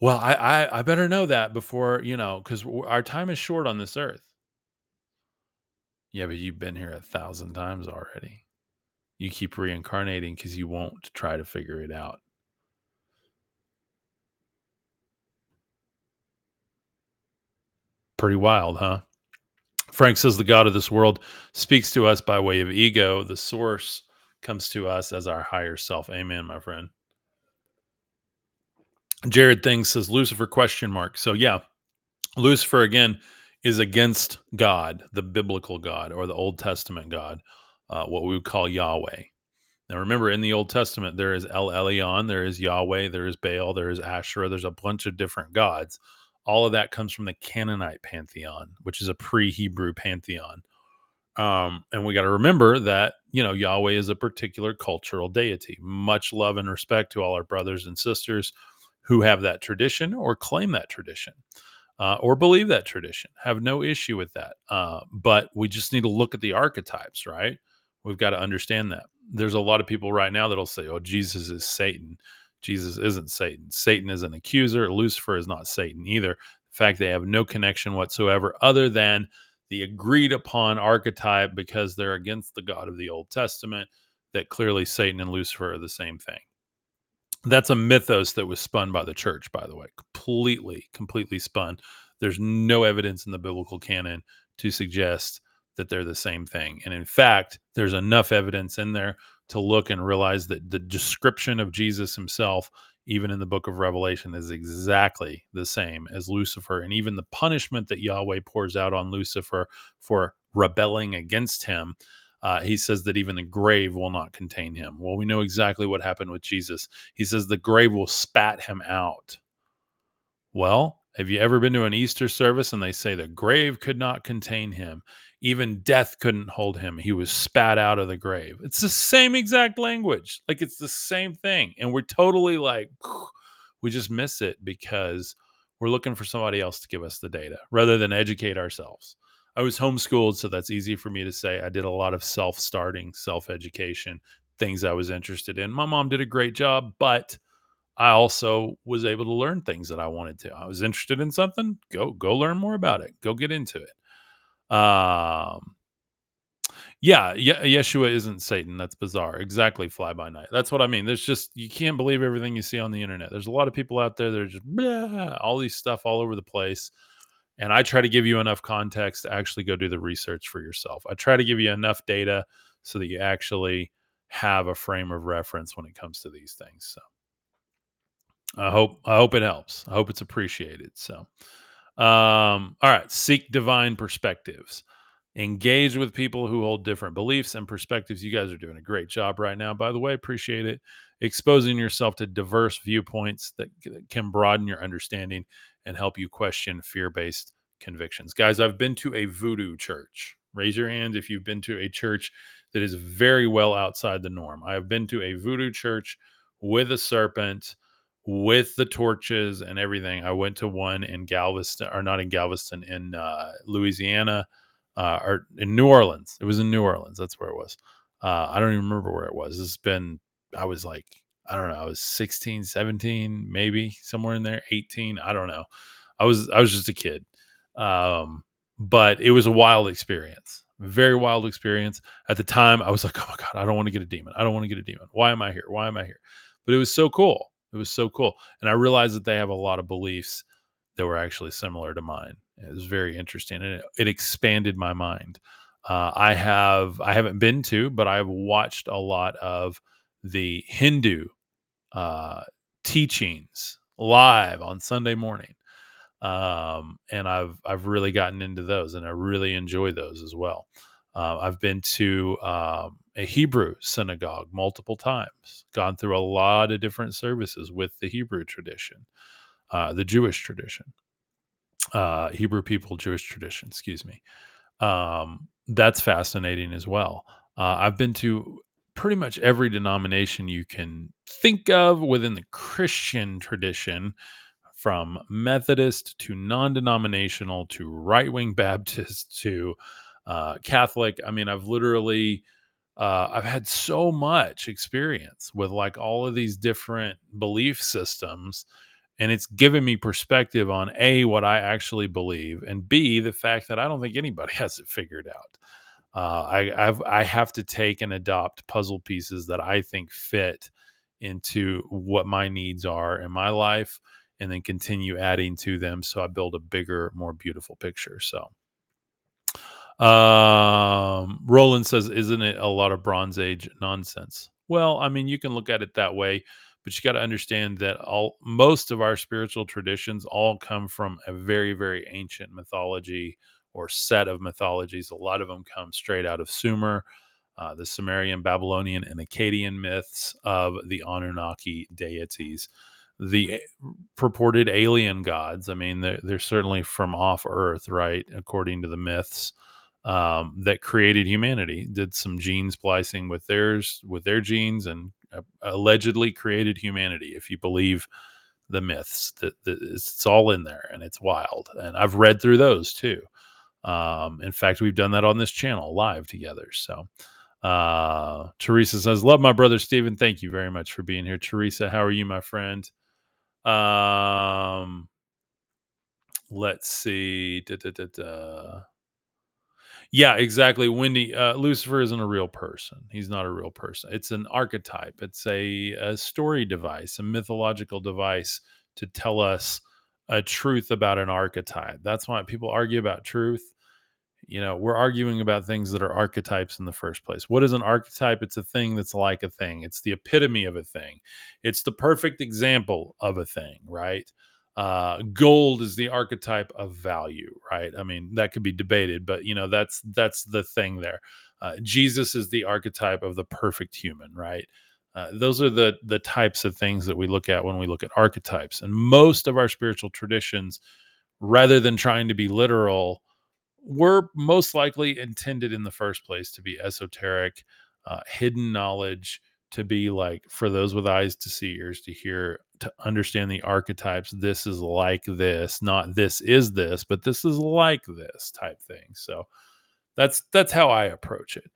Well, I I, I better know that before you know, because our time is short on this earth. Yeah, but you've been here a thousand times already. You keep reincarnating because you won't try to figure it out. Pretty wild, huh? Frank says the God of this world speaks to us by way of ego. The source comes to us as our higher self. Amen, my friend. Jared Thing says Lucifer question mark. So yeah, Lucifer again is against God, the biblical God or the Old Testament God, uh, what we would call Yahweh. Now remember, in the Old Testament, there is El Elyon, there is Yahweh, there is Baal, there is Asherah, there's a bunch of different gods. All of that comes from the Canaanite pantheon, which is a pre-Hebrew pantheon. Um, and we got to remember that you know Yahweh is a particular cultural deity. Much love and respect to all our brothers and sisters who have that tradition or claim that tradition uh, or believe that tradition. Have no issue with that. Uh, but we just need to look at the archetypes, right? We've got to understand that. There's a lot of people right now that'll say, oh, Jesus is Satan. Jesus isn't Satan. Satan is an accuser. Lucifer is not Satan either. In fact, they have no connection whatsoever other than the agreed upon archetype because they're against the God of the Old Testament, that clearly Satan and Lucifer are the same thing. That's a mythos that was spun by the church, by the way, completely, completely spun. There's no evidence in the biblical canon to suggest that they're the same thing. And in fact, there's enough evidence in there to look and realize that the description of Jesus himself, even in the book of Revelation, is exactly the same as Lucifer. And even the punishment that Yahweh pours out on Lucifer for rebelling against him. Uh, he says that even the grave will not contain him. Well, we know exactly what happened with Jesus. He says the grave will spat him out. Well, have you ever been to an Easter service and they say the grave could not contain him? Even death couldn't hold him. He was spat out of the grave. It's the same exact language. Like it's the same thing. And we're totally like, we just miss it because we're looking for somebody else to give us the data rather than educate ourselves. I was homeschooled, so that's easy for me to say. I did a lot of self starting, self education, things I was interested in. My mom did a great job, but I also was able to learn things that I wanted to. I was interested in something, go go learn more about it. Go get into it. Um, yeah, Ye- Yeshua isn't Satan. That's bizarre. Exactly, fly by night. That's what I mean. There's just you can't believe everything you see on the internet. There's a lot of people out there that are just blah, all these stuff all over the place. And I try to give you enough context to actually go do the research for yourself. I try to give you enough data so that you actually have a frame of reference when it comes to these things. So I hope I hope it helps. I hope it's appreciated. So um, all right, seek divine perspectives. Engage with people who hold different beliefs and perspectives. You guys are doing a great job right now. By the way, appreciate it. Exposing yourself to diverse viewpoints that, can broaden your understanding and help you question fear based convictions. Guys, I've been to a voodoo church. Raise your hand if you've been to a church that is very well outside the norm. I have been to a voodoo church with a serpent with the torches and everything. I went to one in Galveston, or not in Galveston, in uh, Louisiana, uh, or in New Orleans. It was in New Orleans. That's where it was. Uh, I don't even remember where it was. It's been, I was like, I don't know, I was 16, 17, maybe somewhere in there, 18. I don't know. I was, I was just a kid. Um, but it was a wild experience, very wild experience. At the time, I was like, oh my God, I don't want to get a demon. I don't want to get a demon. Why am I here? Why am I here? But it was so cool it was so cool. And I realized that they have a lot of beliefs that were actually similar to mine. It was very interesting and it, it expanded my mind. Uh, I have I haven't been to, but I've watched a lot of the Hindu uh, teachings live on Sunday morning, um, and I've I've really gotten into those, and I really enjoy those as well. Uh, I've been to um, a Hebrew synagogue multiple times, gone through a lot of different services with the Hebrew tradition, uh, the Jewish tradition, uh, Hebrew people, Jewish tradition, excuse me. Um, that's fascinating as well. Uh, I've been to pretty much every denomination you can think of within the Christian tradition, from Methodist to non denominational to right wing Baptist to uh, Catholic. I mean, I've literally uh, I've had so much experience with like all of these different belief systems, and it's given me perspective on a what I actually believe, and b the fact that I don't think anybody has it figured out. Uh, I I've, I have to take and adopt puzzle pieces that I think fit into what my needs are in my life, and then continue adding to them so I build a bigger, more beautiful picture. So um, Roland says, "Isn't it a lot of Bronze Age nonsense?" Well, I mean, you can look at it that way, but you got to understand that all most of our spiritual traditions all come from a very, very ancient mythology or set of mythologies. A lot of them come straight out of Sumer, uh, the Sumerian, Babylonian, and Akkadian myths of the Anunnaki deities. The purported alien gods, I mean, they're, they're certainly from off Earth, right? According to the myths um, that created humanity did some gene splicing with theirs with their genes and uh, allegedly created humanity if you believe the myths that, that it's, it's, all in there and it's wild and i've read through those too. Um, in fact we've done that on this channel live together so uh, teresa says love my brother stephen thank you very much for being here teresa how are you my friend? Um let's see da, da, da, yeah, exactly. Wendy, uh, Lucifer isn't a real person. He's not a real person. It's an archetype. It's a, a story device, a mythological device to tell us a truth about an archetype. That's why people argue about truth. you know we're arguing about things that are archetypes in the first place what is an archetype it's a thing that's like a thing it's the epitome of a thing it's the perfect example of a thing right uh gold is the archetype of value right? I mean that could be debated but you know that's that's the thing there. Uh, jesus is the archetype of the perfect human right? Uh, those are the the types of things that we look at when we look at archetypes and most of our spiritual traditions rather than trying to be literal were most likely intended in the first place to be esoteric, uh, hidden knowledge, to be like for those with eyes to see, ears to hear, to understand the archetypes. This is like this, not this is this, but this is like this type thing. So that's that's how I approach it.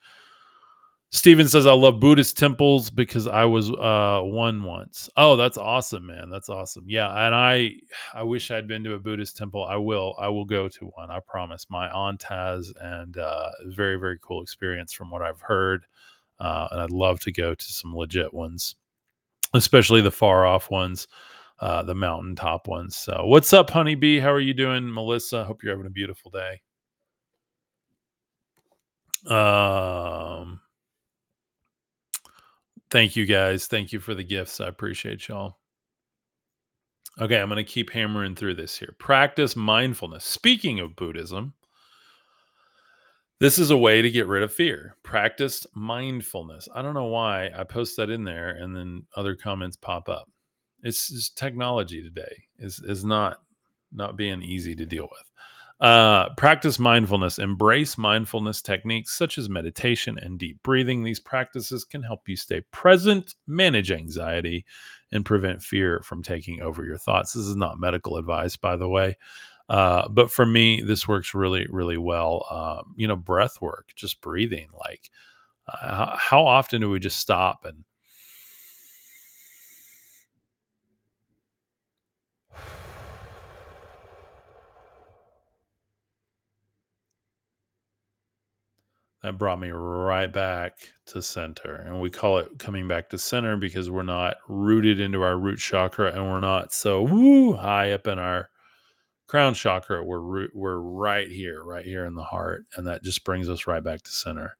Steven says, I love Buddhist temples because I was uh, one once. Oh, that's awesome, man. That's awesome. Yeah. And I I wish I'd been to a Buddhist temple. I will. I will go to one. I promise. My aunt has, and uh, very, very cool experience from what I've heard. Uh, and I'd love to go to some legit ones, especially the far off ones, uh, the mountaintop ones. So, what's up, Honeybee? How are you doing, Melissa? Hope you're having a beautiful day. Um, Thank you guys. Thank you for the gifts. I appreciate y'all. Okay, I'm going to keep hammering through this here. Practice mindfulness. Speaking of Buddhism, this is a way to get rid of fear. Practice mindfulness. I don't know why I post that in there and then other comments pop up. It's just technology today is is not not being easy to deal with. Uh, practice mindfulness. Embrace mindfulness techniques such as meditation and deep breathing. These practices can help you stay present, manage anxiety, and prevent fear from taking over your thoughts. This is not medical advice, by the way. Uh, but for me, this works really, really well. Uh, you know, breath work, just breathing. Like, uh, how often do we just stop and that brought me right back to center. And we call it coming back to center because we're not rooted into our root chakra and we're not so woo high up in our crown chakra. We're we're right here, right here in the heart, and that just brings us right back to center.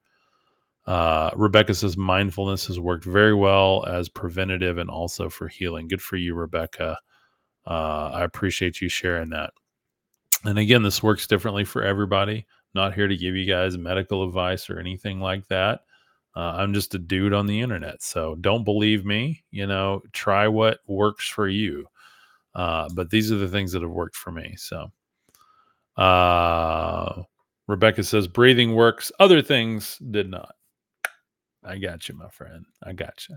Uh, Rebecca says mindfulness has worked very well as preventative and also for healing. Good for you, Rebecca. Uh, I appreciate you sharing that. And again, this works differently for everybody not here to give you guys medical advice or anything like that. Uh, I'm just a dude on the internet. So don't believe me. You know, try what works for you. Uh, but these are the things that have worked for me. So, uh, Rebecca says breathing works. Other things did not. I got you, my friend. I got you.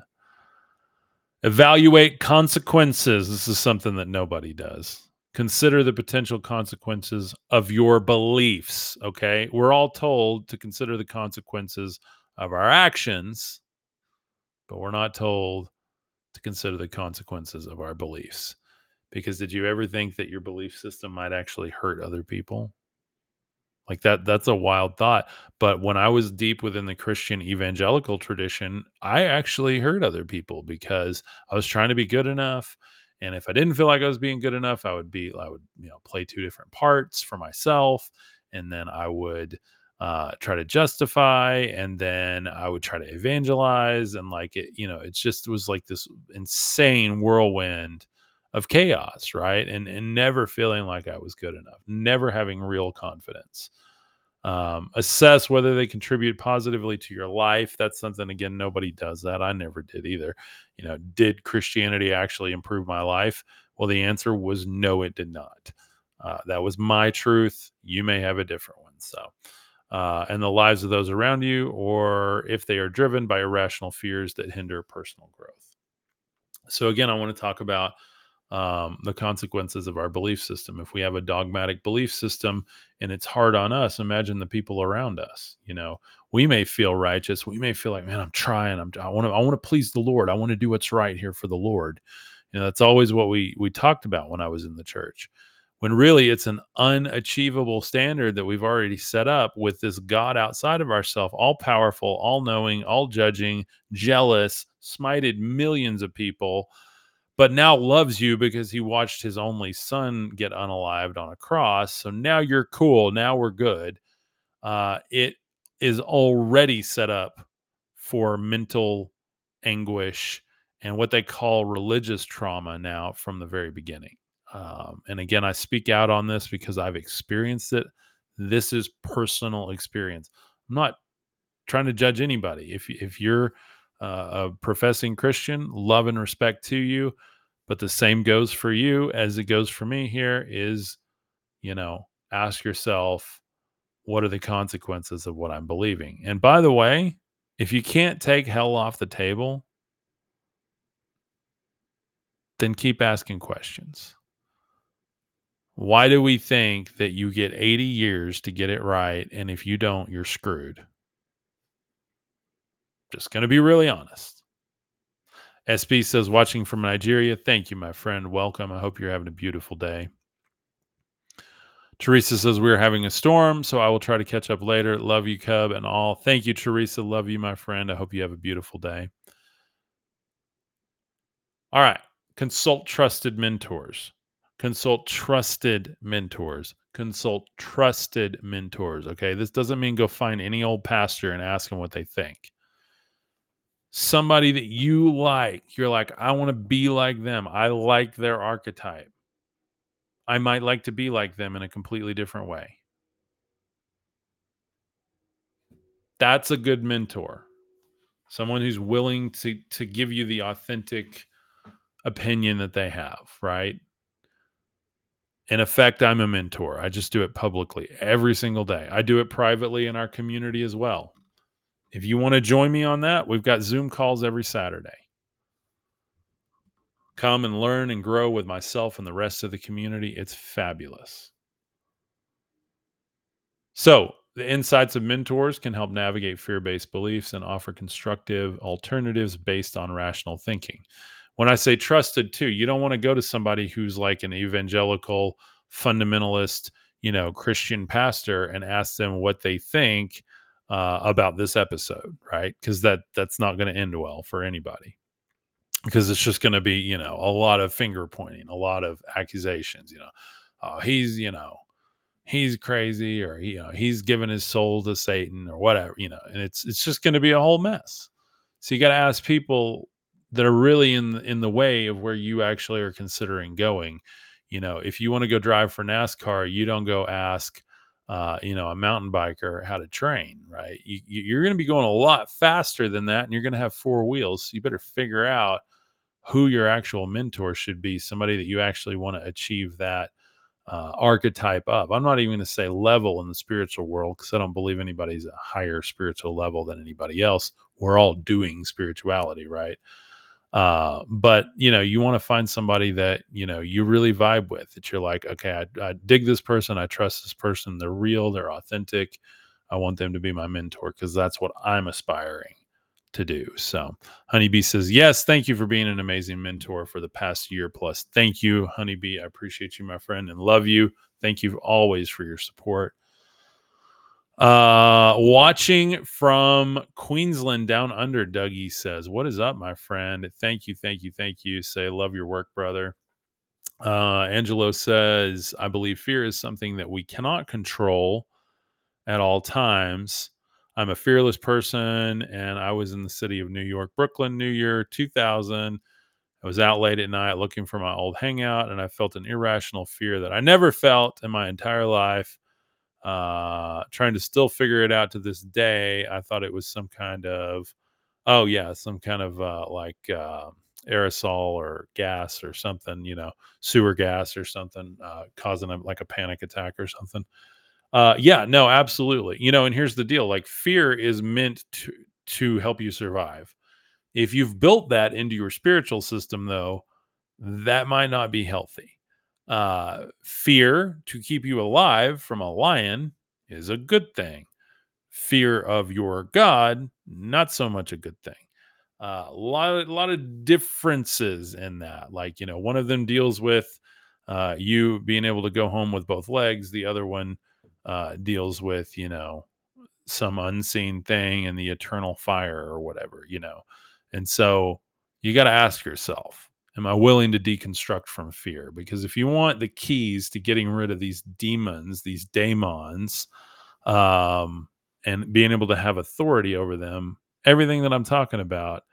Evaluate consequences. This is something that nobody does consider the potential consequences of your beliefs. Okay. We're all told to consider the consequences of our actions, but we're not told to consider the consequences of our beliefs. Because did you ever think that your belief system might actually hurt other people? Like that, that's a wild thought. But when I was deep within the Christian evangelical tradition, I actually hurt other people because I was trying to be good enough. And if I didn't feel like I was being good enough, I would be, I would, you know, play two different parts for myself. And then I would uh, try to justify. And then I would try to evangelize. And like it, you know, it just was like this insane whirlwind of chaos, right? And, and never feeling like I was good enough, never having real confidence. Um, assess whether they contribute positively to your life that's something again nobody does that i never did either. You know did christianity actually improve my life? Well the answer was no it did not. Uh, that was my truth you may have a different one so uh, and the lives of those around you or if they are driven by irrational fears that hinder personal growth. So again i want to talk about um, the consequences of our belief system. If we have a dogmatic belief system and it's hard on us, imagine the people around us. You know, we may feel righteous. We may feel like, man, I'm trying. I'm, I want to, I want to please the Lord. I want to do what's right here for the Lord. You know, that's always what we we talked about when I was in the church. When really it's an unachievable standard that we've already set up with this God outside of ourselves, all powerful, all knowing, all judging, jealous, smited millions of people but now loves you because he watched his only son get unalived on a cross. So now you're cool. Now we're good. uh, it is already set up for mental anguish and what they call religious trauma now from the very beginning. Um, and again, I speak out on this because I've experienced it. This is personal experience. I'm not trying to judge anybody. If if you're uh, a professing Christian, love and respect to you, but the same goes for you as it goes for me. Here is, you know, ask yourself, what are the consequences of what I'm believing? And by the way, if you can't take hell off the table, then keep asking questions. Why do we think that you get 80 years to get it right? And if you don't, you're screwed? Just going to be really honest. SB says, watching from Nigeria. Thank you, my friend. Welcome. I hope you're having a beautiful day. Teresa says, We're having a storm, so I will try to catch up later. Love you, Cub, and all. Thank you, Teresa. Love you, my friend. I hope you have a beautiful day. All right. Consult trusted mentors consult trusted mentors consult trusted mentors okay this doesn't mean go find any old pastor and ask them what they think somebody that you like you're like i want to be like them i like their archetype i might like to be like them in a completely different way that's a good mentor someone who's willing to to give you the authentic opinion that they have right in effect, I'm a mentor. I just do it publicly every single day. I do it privately in our community as well. If you want to join me on that, we've got Zoom calls every Saturday. Come and learn and grow with myself and the rest of the community. It's fabulous. So, the insights of mentors can help navigate fear based beliefs and offer constructive alternatives based on rational thinking when I say trusted too, you don't want to go to somebody who's like an evangelical fundamentalist, you know, Christian pastor and ask them what they think uh, about this episode, right? Because that that's not going to end well for anybody. Because it's just going to be, you know, a lot of finger pointing, a lot of accusations. You know, oh, he's, you know, he's crazy, or you know, he's given his soul to Satan, or whatever. You know, and it's it's just going to be a whole mess. So you got to ask people that are really in in the way of where you actually are considering going. You know, if you want to go drive for NASCAR, you don't go ask, uh, you know, a mountain biker how to train, right? You, you're going to be going a lot faster than that, and you're going to have four wheels. So you better figure out who your actual mentor should be. Somebody that you actually want to achieve that uh, archetype of. I'm not even going to say level in the spiritual world because I don't believe anybody's a higher spiritual level than anybody else. We're all doing spirituality, right? Uh, but you know, you want to find somebody that you know you really vibe with. That you're like, okay, I, I dig this person, I trust this person, they're real, they're authentic. I want them to be my mentor because that's what I'm aspiring to do. So, Honeybee says, Yes, thank you for being an amazing mentor for the past year plus. Thank you, Honeybee. I appreciate you, my friend, and love you. Thank you always for your support. Uh, watching from Queensland down under, Dougie says, What is up, my friend? Thank you, thank you, thank you. Say, love your work, brother. Uh, Angelo says, I believe fear is something that we cannot control at all times. I'm a fearless person, and I was in the city of New York, Brooklyn, New Year 2000. I was out late at night looking for my old hangout, and I felt an irrational fear that I never felt in my entire life uh trying to still figure it out to this day i thought it was some kind of oh yeah some kind of uh like uh aerosol or gas or something you know sewer gas or something uh causing a, like a panic attack or something. Uh yeah no absolutely. You know and here's the deal like fear is meant to to help you survive. If you've built that into your spiritual system though that might not be healthy uh, fear to keep you alive from a lion is a good thing. Fear of your God, not so much a good thing. Uh, a lot, of, a lot of differences in that. Like you know, one of them deals with uh, you being able to go home with both legs. The other one uh, deals with you know some unseen thing and the eternal fire or whatever. You know, and so you got to ask yourself am I willing to deconstruct from fear? Because if you want the keys to getting rid of these demons, these daemons, um, and being able to have authority over them. Everything that I'm talking about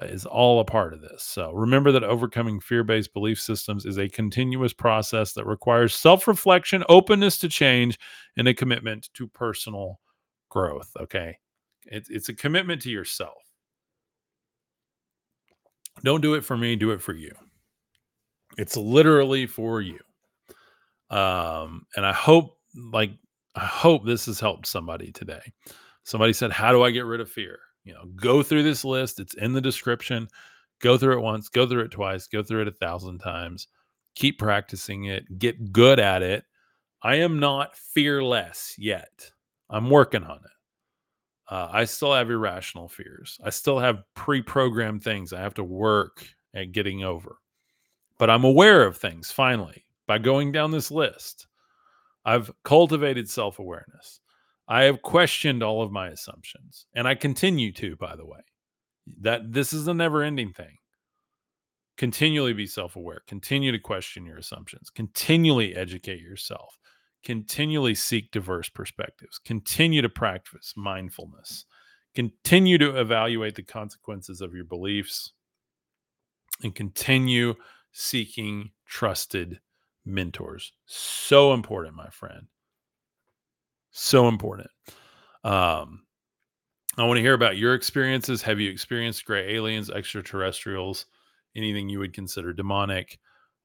uh, is all a part of this. So remember that overcoming fear based belief systems is a continuous process that requires self reflection, openness to change, and a commitment to personal growth. Okay. It, it's a commitment to yourself. Don't do it for me, do it for you. It's literally for you. Um, and I hope, like, I hope this has helped somebody today. Somebody said, How do I get rid of fear? You know, go through this list. It's in the description. Go through it once, go through it twice, go through it a thousand times. Keep practicing it, get good at it. I am not fearless yet. I'm working on it. Uh, I still have irrational fears. I still have pre programmed things I have to work at getting over. But I'm aware of things finally by going down this list. I've cultivated self awareness. I have questioned all of my assumptions, and I continue to, by the way. That this is a never ending thing. Continually be self aware, continue to question your assumptions, continually educate yourself, continually seek diverse perspectives, continue to practice mindfulness, continue to evaluate the consequences of your beliefs, and continue seeking trusted mentors. So important, my friend. So important. Um, I want to hear about your experiences. Have you experienced gray aliens, extraterrestrials, anything you would consider demonic?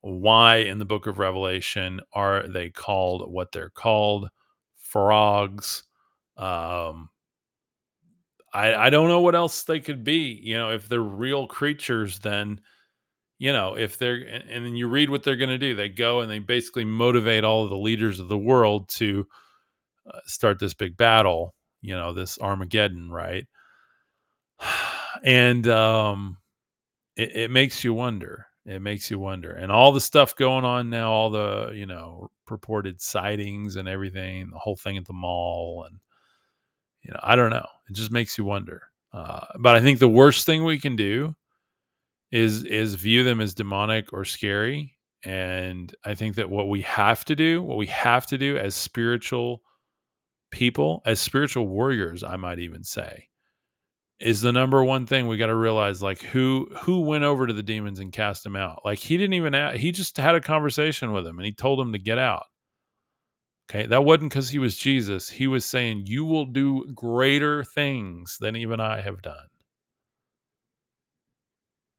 Why in the book of Revelation are they called what they're called? Frogs. Um, I, I don't know what else they could be. You know, if they're real creatures, then you know, if they're and, and then you read what they're going to do, they go and they basically motivate all of the leaders of the world to uh, start this big battle, you know, this Armageddon, right? And um, it, it makes you wonder. It makes you wonder. And all the stuff going on now, all the, you know, purported sightings and everything, the whole thing at the mall. And, you know, I don't know. It just makes you wonder. Uh, but I think the worst thing we can do is is view them as demonic or scary and i think that what we have to do what we have to do as spiritual people as spiritual warriors i might even say is the number one thing we got to realize like who who went over to the demons and cast him out? Like he didn't even ask, he just had a conversation with him and he told him to get out. Okay? That wasn't because he was jesus. He was saying you will do greater things than even i have done.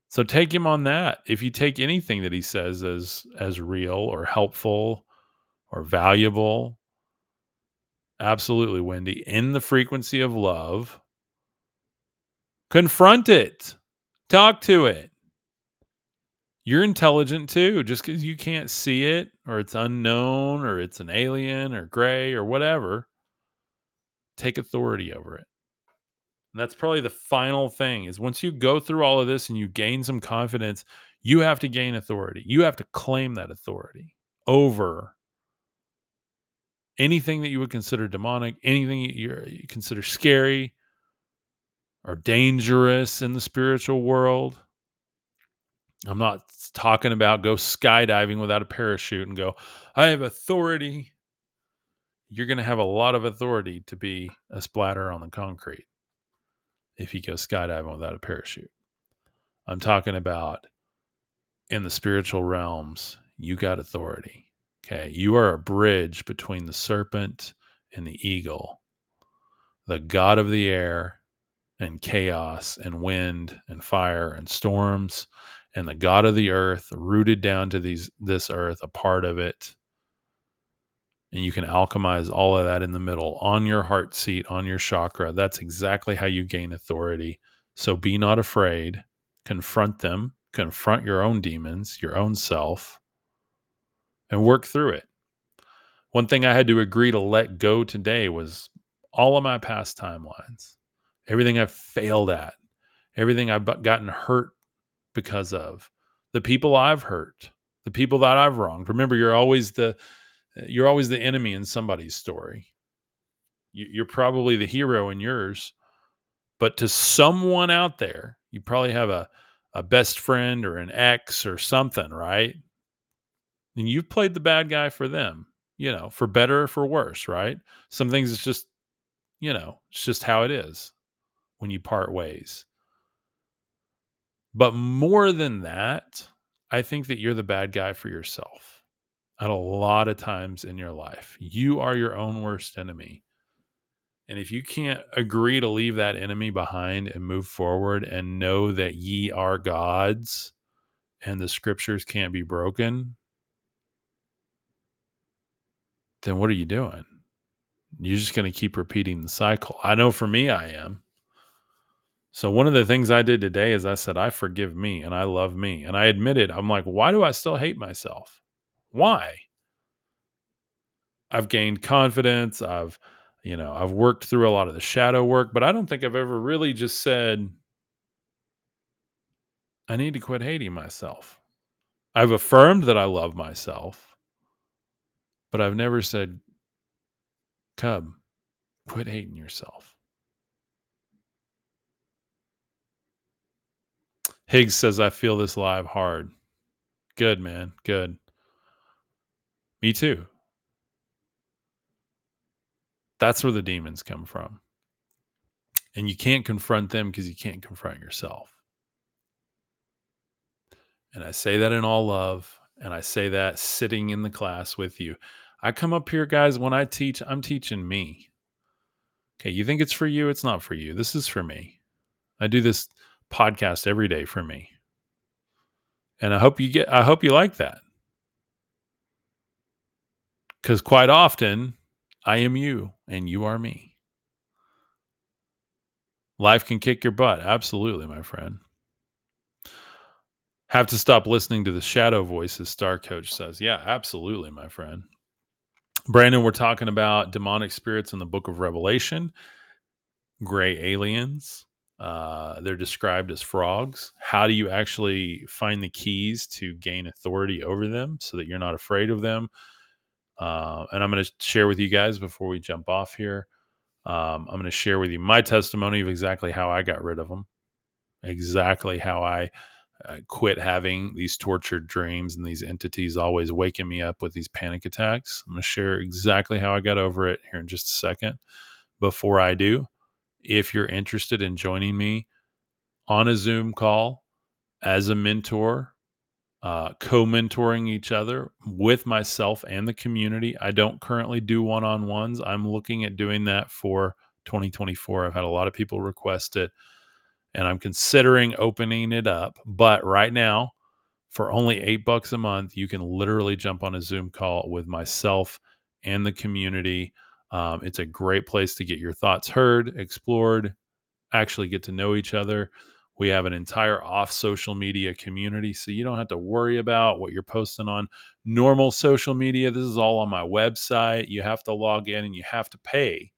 So take him on that. If you take anything that he says as as real or helpful or valuable, absolutely, Wendy, in the frequency of love, confront it. Talk to it. You're intelligent too. Just because you can't see it or it's unknown or it's an alien or gray or whatever, take authority over it. And that's probably the final thing is once you go through all of this and you gain some confidence, you have to gain authority. You have to claim that authority over anything that you would consider demonic, anything you consider scary or dangerous in the spiritual world. I'm not talking about go skydiving without a parachute and go, I have authority. You're going to have a lot of authority to be a splatter on the concrete if you go skydiving without a parachute. I'm talking about in the spiritual realms, you got authority. Okay. You are a bridge between the serpent and the eagle, the God of the air and chaos and wind and fire and storms and the God of the earth rooted down to these this earth, a part of it, and you can alchemize all of that in the middle on your heart seat, on your chakra. That's exactly how you gain authority. So be not afraid, confront them, confront your own demons, your own self, and work through it. One thing I had to agree to let go today was all of my past timelines, everything I've failed at, everything I've gotten hurt because of, the people I've hurt, the people that I've wronged. Remember, you're always the uh, you're always the enemy in somebody's story. You're probably the hero in yours, but to someone out there, you probably have a, a best friend or an ex or something, right? And you've played the bad guy for them. you know, for better or for worse, right? Some things it's just, you know, it's just how it is when you part ways. But more than that, I think that you're the bad guy for yourself at a lot of times in your life. You are your own worst enemy. And if you can't agree to leave that enemy behind and move forward and know that ye are gods and the scriptures can't be broken, then what are you doing? You're just going to keep repeating the cycle. I know for me, I am. So one of the things I did today is I said, I forgive me and I love me. And I admitted, I'm like, why do I still hate myself? Why? I've gained confidence. I've, you know, I've worked through a lot of the shadow work, but I don't think I've ever really just said, I need to quit hating myself. I've affirmed that I love myself, but I've never said, Cub, quit hating yourself. Higgs says, I feel this live hard. Good, man. Good. Me too. That's where the demons come from. And you can't confront them because you can't confront yourself. And I say that in all love. And I say that sitting in the class with you. I come up here, guys, when I teach, I'm teaching me. Okay. You think it's for you? It's not for you. This is for me. I do this podcast every day for me. And I hope you get, I hope you like that. Because quite often, I am you and you are me. Life can kick your butt. Absolutely, my friend. Have to stop listening to the shadow voices, Star Coach says. Yeah, absolutely, my friend. Brandon, we're talking about demonic spirits in the book of Revelation, gray aliens. Uh, they're described as frogs. How do you actually find the keys to gain authority over them so that you're not afraid of them? Uh, and I'm going to share with you guys before we jump off here. Um, I'm going to share with you my testimony of exactly how I got rid of them, exactly how I uh, quit having these tortured dreams and these entities always waking me up with these panic attacks. I'm going to share exactly how I got over it here in just a second. Before I do, if you're interested in joining me on a Zoom call as a mentor, uh, co mentoring each other with myself and the community. I don't currently do one on ones. I'm looking at doing that for 2024. I've had a lot of people request it and I'm considering opening it up. But right now, for only eight bucks a month, you can literally jump on a Zoom call with myself and the community. Um, it's a great place to get your thoughts heard, explored, actually get to know each other. We have an entire off social media community, so you don't have to worry about what you're posting on normal social media. This is all on my website. You have to log in and you have to pay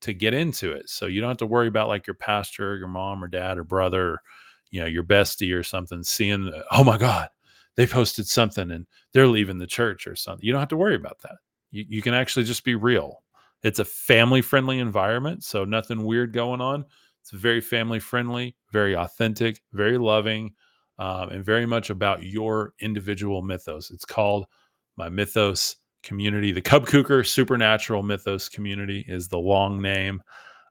to get into it. So you don't have to worry about like your pastor, your mom or dad or brother, or, you know, your bestie or something seeing, oh my God, they posted something and they're leaving the church or something. You don't have to worry about that. You, you can actually just be real. It's a family friendly environment. So nothing weird going on. It's very family friendly, very authentic, very loving, um, and very much about your individual mythos. It's called my mythos community. The Cub Kuker Supernatural Mythos Community is the long name,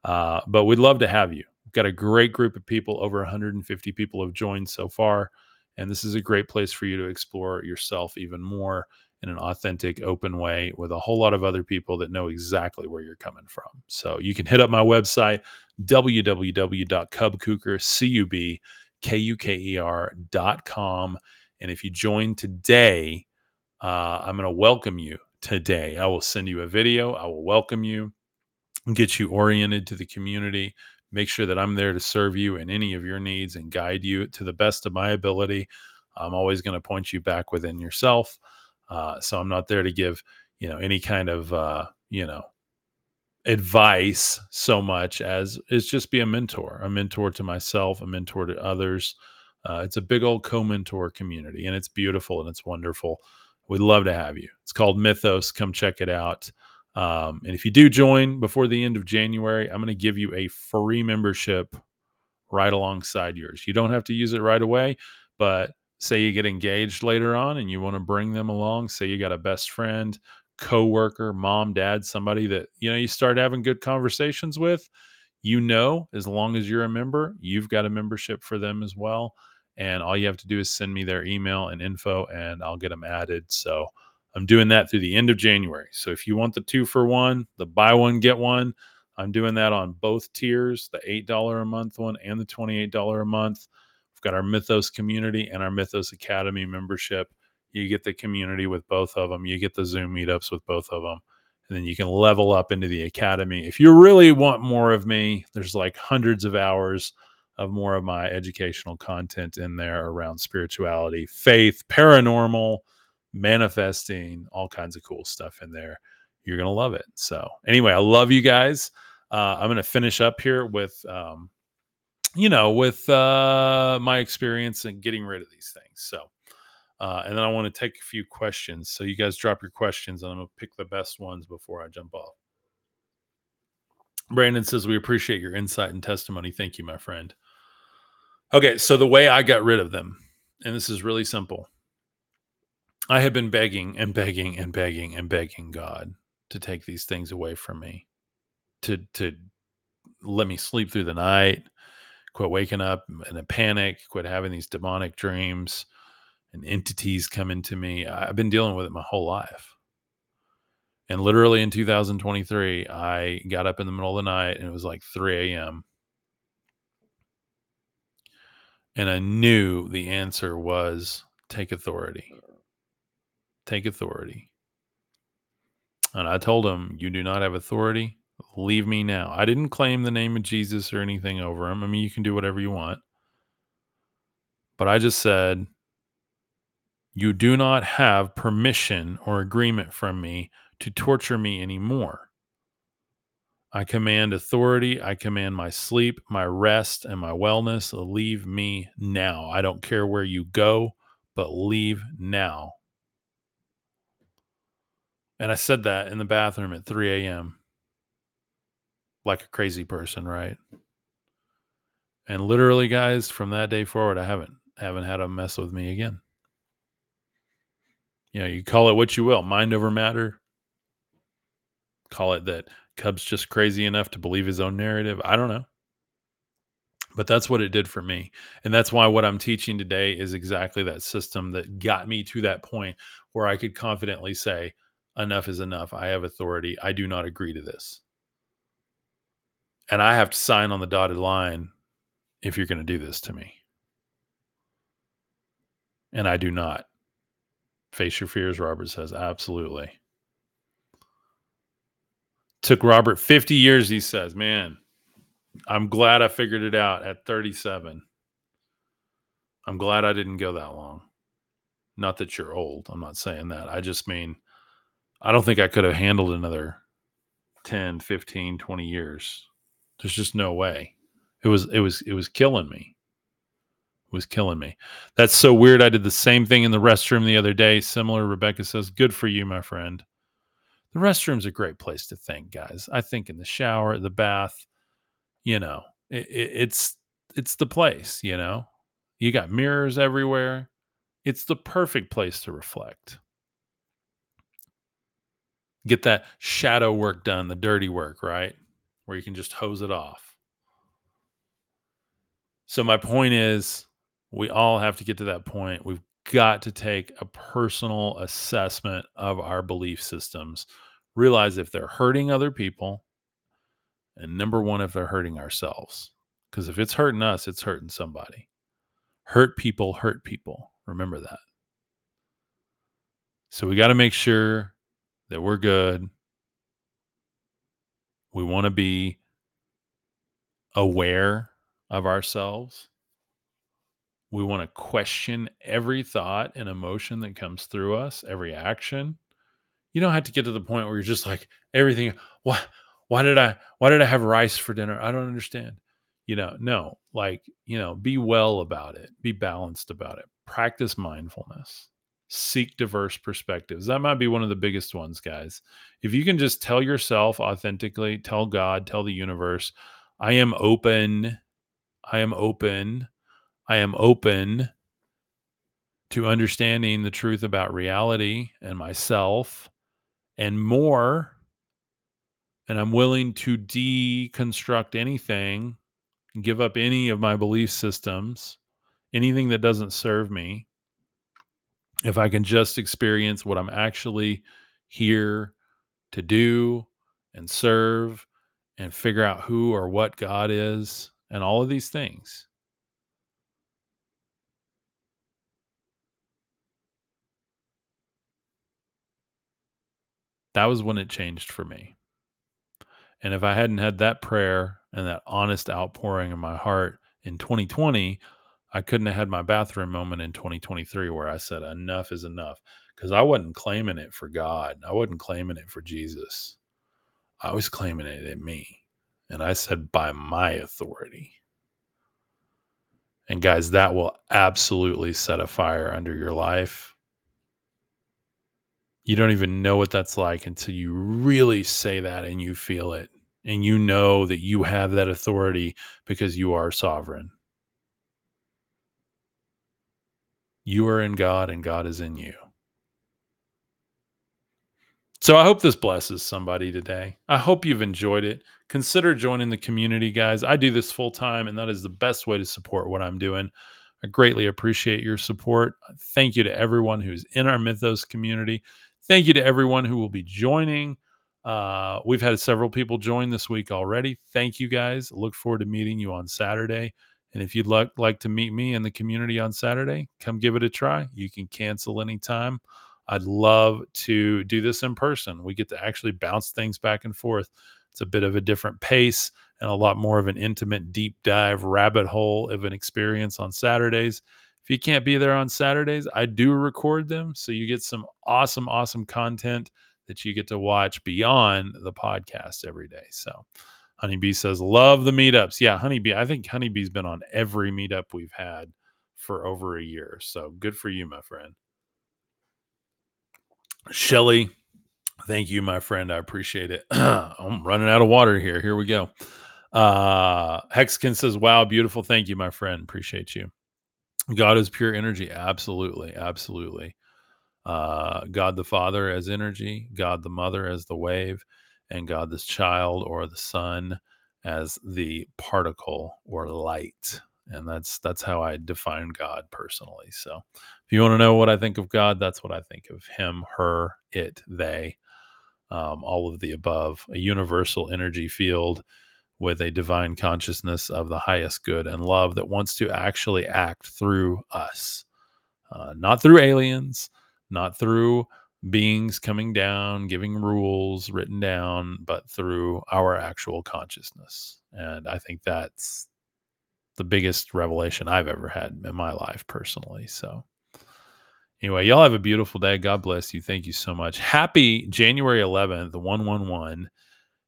uh, but we'd love to have you. We've got a great group of people. Over 150 people have joined so far, and this is a great place for you to explore yourself even more in an authentic, open way with a whole lot of other people that know exactly where you're coming from. So you can hit up my website, www.cubkuker.com. And if you join today, uh, I'm going to welcome you today. I will send you a video. I will welcome you, get you oriented to the community, make sure that I'm there to serve you in any of your needs and guide you to the best of my ability. I'm always going to point you back within yourself. Uh, so I'm not there to give, you know, any kind of, uh, you know, advice so much as is just be a mentor, a mentor to myself, a mentor to others. Uh, it's a big old co-mentor community, and it's beautiful and it's wonderful. We'd love to have you. It's called Mythos. Come check it out. Um, and if you do join before the end of January, I'm going to give you a free membership right alongside yours. You don't have to use it right away, but say you get engaged later on and you want to bring them along, say you got a best friend, coworker, mom, dad, somebody that you know you start having good conversations with, you know, as long as you're a member, you've got a membership for them as well. And all you have to do is send me their email and info, and I'll get them added. So I'm doing that through the end of January. So if you want the two for one, the buy one, get one, I'm doing that on both tiers the $8 a month one and the $28 a month. We've got our Mythos community and our Mythos Academy membership. You get the community with both of them, you get the Zoom meetups with both of them. And then you can level up into the academy. If you really want more of me, there's like hundreds of hours of more of my educational content in there around spirituality, faith, paranormal, manifesting, all kinds of cool stuff in there. You're going to love it. So, anyway, I love you guys. Uh, I'm going to finish up here with um, you know, with uh, my experience in getting rid of these things. So, uh, and then I want to take a few questions. So you guys drop your questions, and I'm gonna pick the best ones before I jump off. Brandon says we appreciate your insight and testimony. Thank you, my friend. Okay, so the way I got rid of them, and this is really simple. I have been begging and begging and begging and begging God to take these things away from me, to to let me sleep through the night, quit waking up in a panic, quit having these demonic dreams and entities come into me. I've been dealing with it my whole life. And literally in 2023, I got up in the middle of the night and it was like 3 a.m. And I knew the answer was take authority. Take authority. And I told him, You do not have authority leave me now. I didn't claim the name of Jesus or anything over him. I mean, you can do whatever you want. But I just said, you do not have permission or agreement from me to torture me anymore. I command authority. I command my sleep, my rest, and my wellness. Leave me now. I don't care where you go, but leave now. And I said that in the bathroom at 3 a.m like a crazy person, right? And literally, guys, from that day forward, I haven't haven't had a mess with me again. You know, you call it what you will, mind over matter. Call it that Cub's just crazy enough to believe his own narrative. I don't know. But that's what it did for me. And that's why what I'm teaching today is exactly that system that got me to that point where I could confidently say, enough is enough. I have authority. I do not agree to this and I have to sign on the dotted line if you're going to do this to me. And I do not. Face your fears, Robert says. Absolutely. Took Robert 50 years, he says. Man, I'm glad I figured it out at 37. I'm glad I didn't go that long. Not that you're old. I'm not saying that. I just mean, I don't think I could have handled another 10, 15, 20 years there's just no way. It was it was it was killing me. It was killing me. That's so weird. I did the same thing in the restroom the other day. Similar, Rebecca says, "Good for you, my friend." The restroom's a great place to think, guys. I think in the shower, the bath, you know, it, it, it's it's the place. You know, you got mirrors everywhere. It's the perfect place to reflect. Get that shadow work done, the dirty work, right? Where you can just hose it off. So, my point is, we all have to get to that point. We've got to take a personal assessment of our belief systems, realize if they're hurting other people, and number one, if they're hurting ourselves. Because if it's hurting us, it's hurting somebody. Hurt people hurt people. Remember that. So, we got to make sure that we're good we want to be aware of ourselves. We want to question every thought and emotion that comes through us, every action. You don't have to get to the point where you're just like everything. Why? Why did I? Why did I have rice for dinner? I don't understand. You know, no. Like you know, be well about it. Be balanced about it. Practice mindfulness seek diverse perspectives. That might be one of the biggest ones, guys. If you can just tell yourself authentically, tell God, tell the universe, I am open. I am open. I am open to understanding the truth about reality and myself and more. And I'm willing to deconstruct anything give up any of my belief systems, anything that doesn't serve me. If I can just experience what I'm actually here to do and serve and figure out who or what God is and all of these things. That was when it changed for me. And if I hadn't had that prayer and that honest outpouring in my heart in 2020, I couldn't have had my bathroom moment in 2023 where I said, enough is enough. Because I wasn't claiming it for God, I wasn't claiming it for Jesus. I was claiming it in me. And I said, by my authority. And guys, that will absolutely set a fire under your life. You don't even know what that's like until you really say that and you feel it. And you know that you have that authority because you are sovereign. You are in God and God is in you. So I hope this blesses somebody today. I hope you've enjoyed it. Consider joining the community, guys. I do this full time, and that is the best way to support what I'm doing. I greatly appreciate your support. Thank you to everyone who's in our Mythos community. Thank you to everyone who will be joining. Uh, we've had several people join this week already. Thank you guys. Look forward to meeting you on Saturday. And if you'd like, like to meet me in the community on Saturday, come give it a try. You can cancel anytime. I'd love to do this in person. We get to actually bounce things back and forth. It's a bit of a different pace and a lot more of an intimate, deep dive rabbit hole of an experience on Saturdays. If you can't be there on Saturdays, I do record them. So you get some awesome, awesome content that you get to watch beyond the podcast every day. So Honeybee says, Love the meetups. Yeah, Honeybee. I think Honeybee's been on every meetup we've had for over a year. So good for you, my friend. Shelly, thank you, my friend. I appreciate it. I'm running out of water here. Here we go. Uh Hexkin says, Wow, beautiful. Thank you, my friend. Appreciate you. God is pure energy. Absolutely. Absolutely. Uh, God the Father as energy, God the Mother as the wave, and God the child or the Son as the particle or light. And that's that's how I define God personally. So if you want to know what I think of God, that's what I think of him, her, it, they, um, all of the above, a universal energy field with a divine consciousness of the highest good and love that wants to actually act through us, uh, not through aliens, not through beings coming down, giving rules written down, but through our actual consciousness. And I think that's the biggest revelation I've ever had in my life personally. So, anyway, y'all have a beautiful day. God bless you. Thank you so much. Happy January 11th, the 111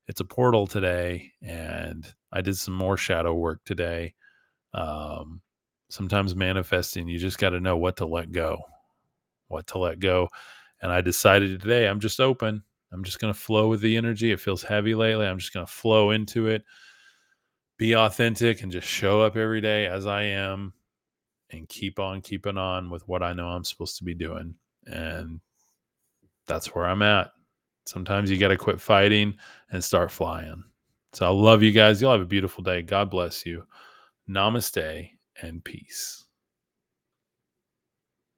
it's a portal today and i did some more shadow work today um, sometimes manifesting you just got to know what to let go what to let go and i decided today i'm just open i'm just going to flow with the energy it feels heavy lately i'm just going to flow into it be authentic and just show up every day as i am and keep on keeping on with what i know i'm supposed to be doing and that's where i'm at Sometimes you got to quit fighting and start flying. So I love you guys. You'll have a beautiful day. God bless you. Namaste and peace.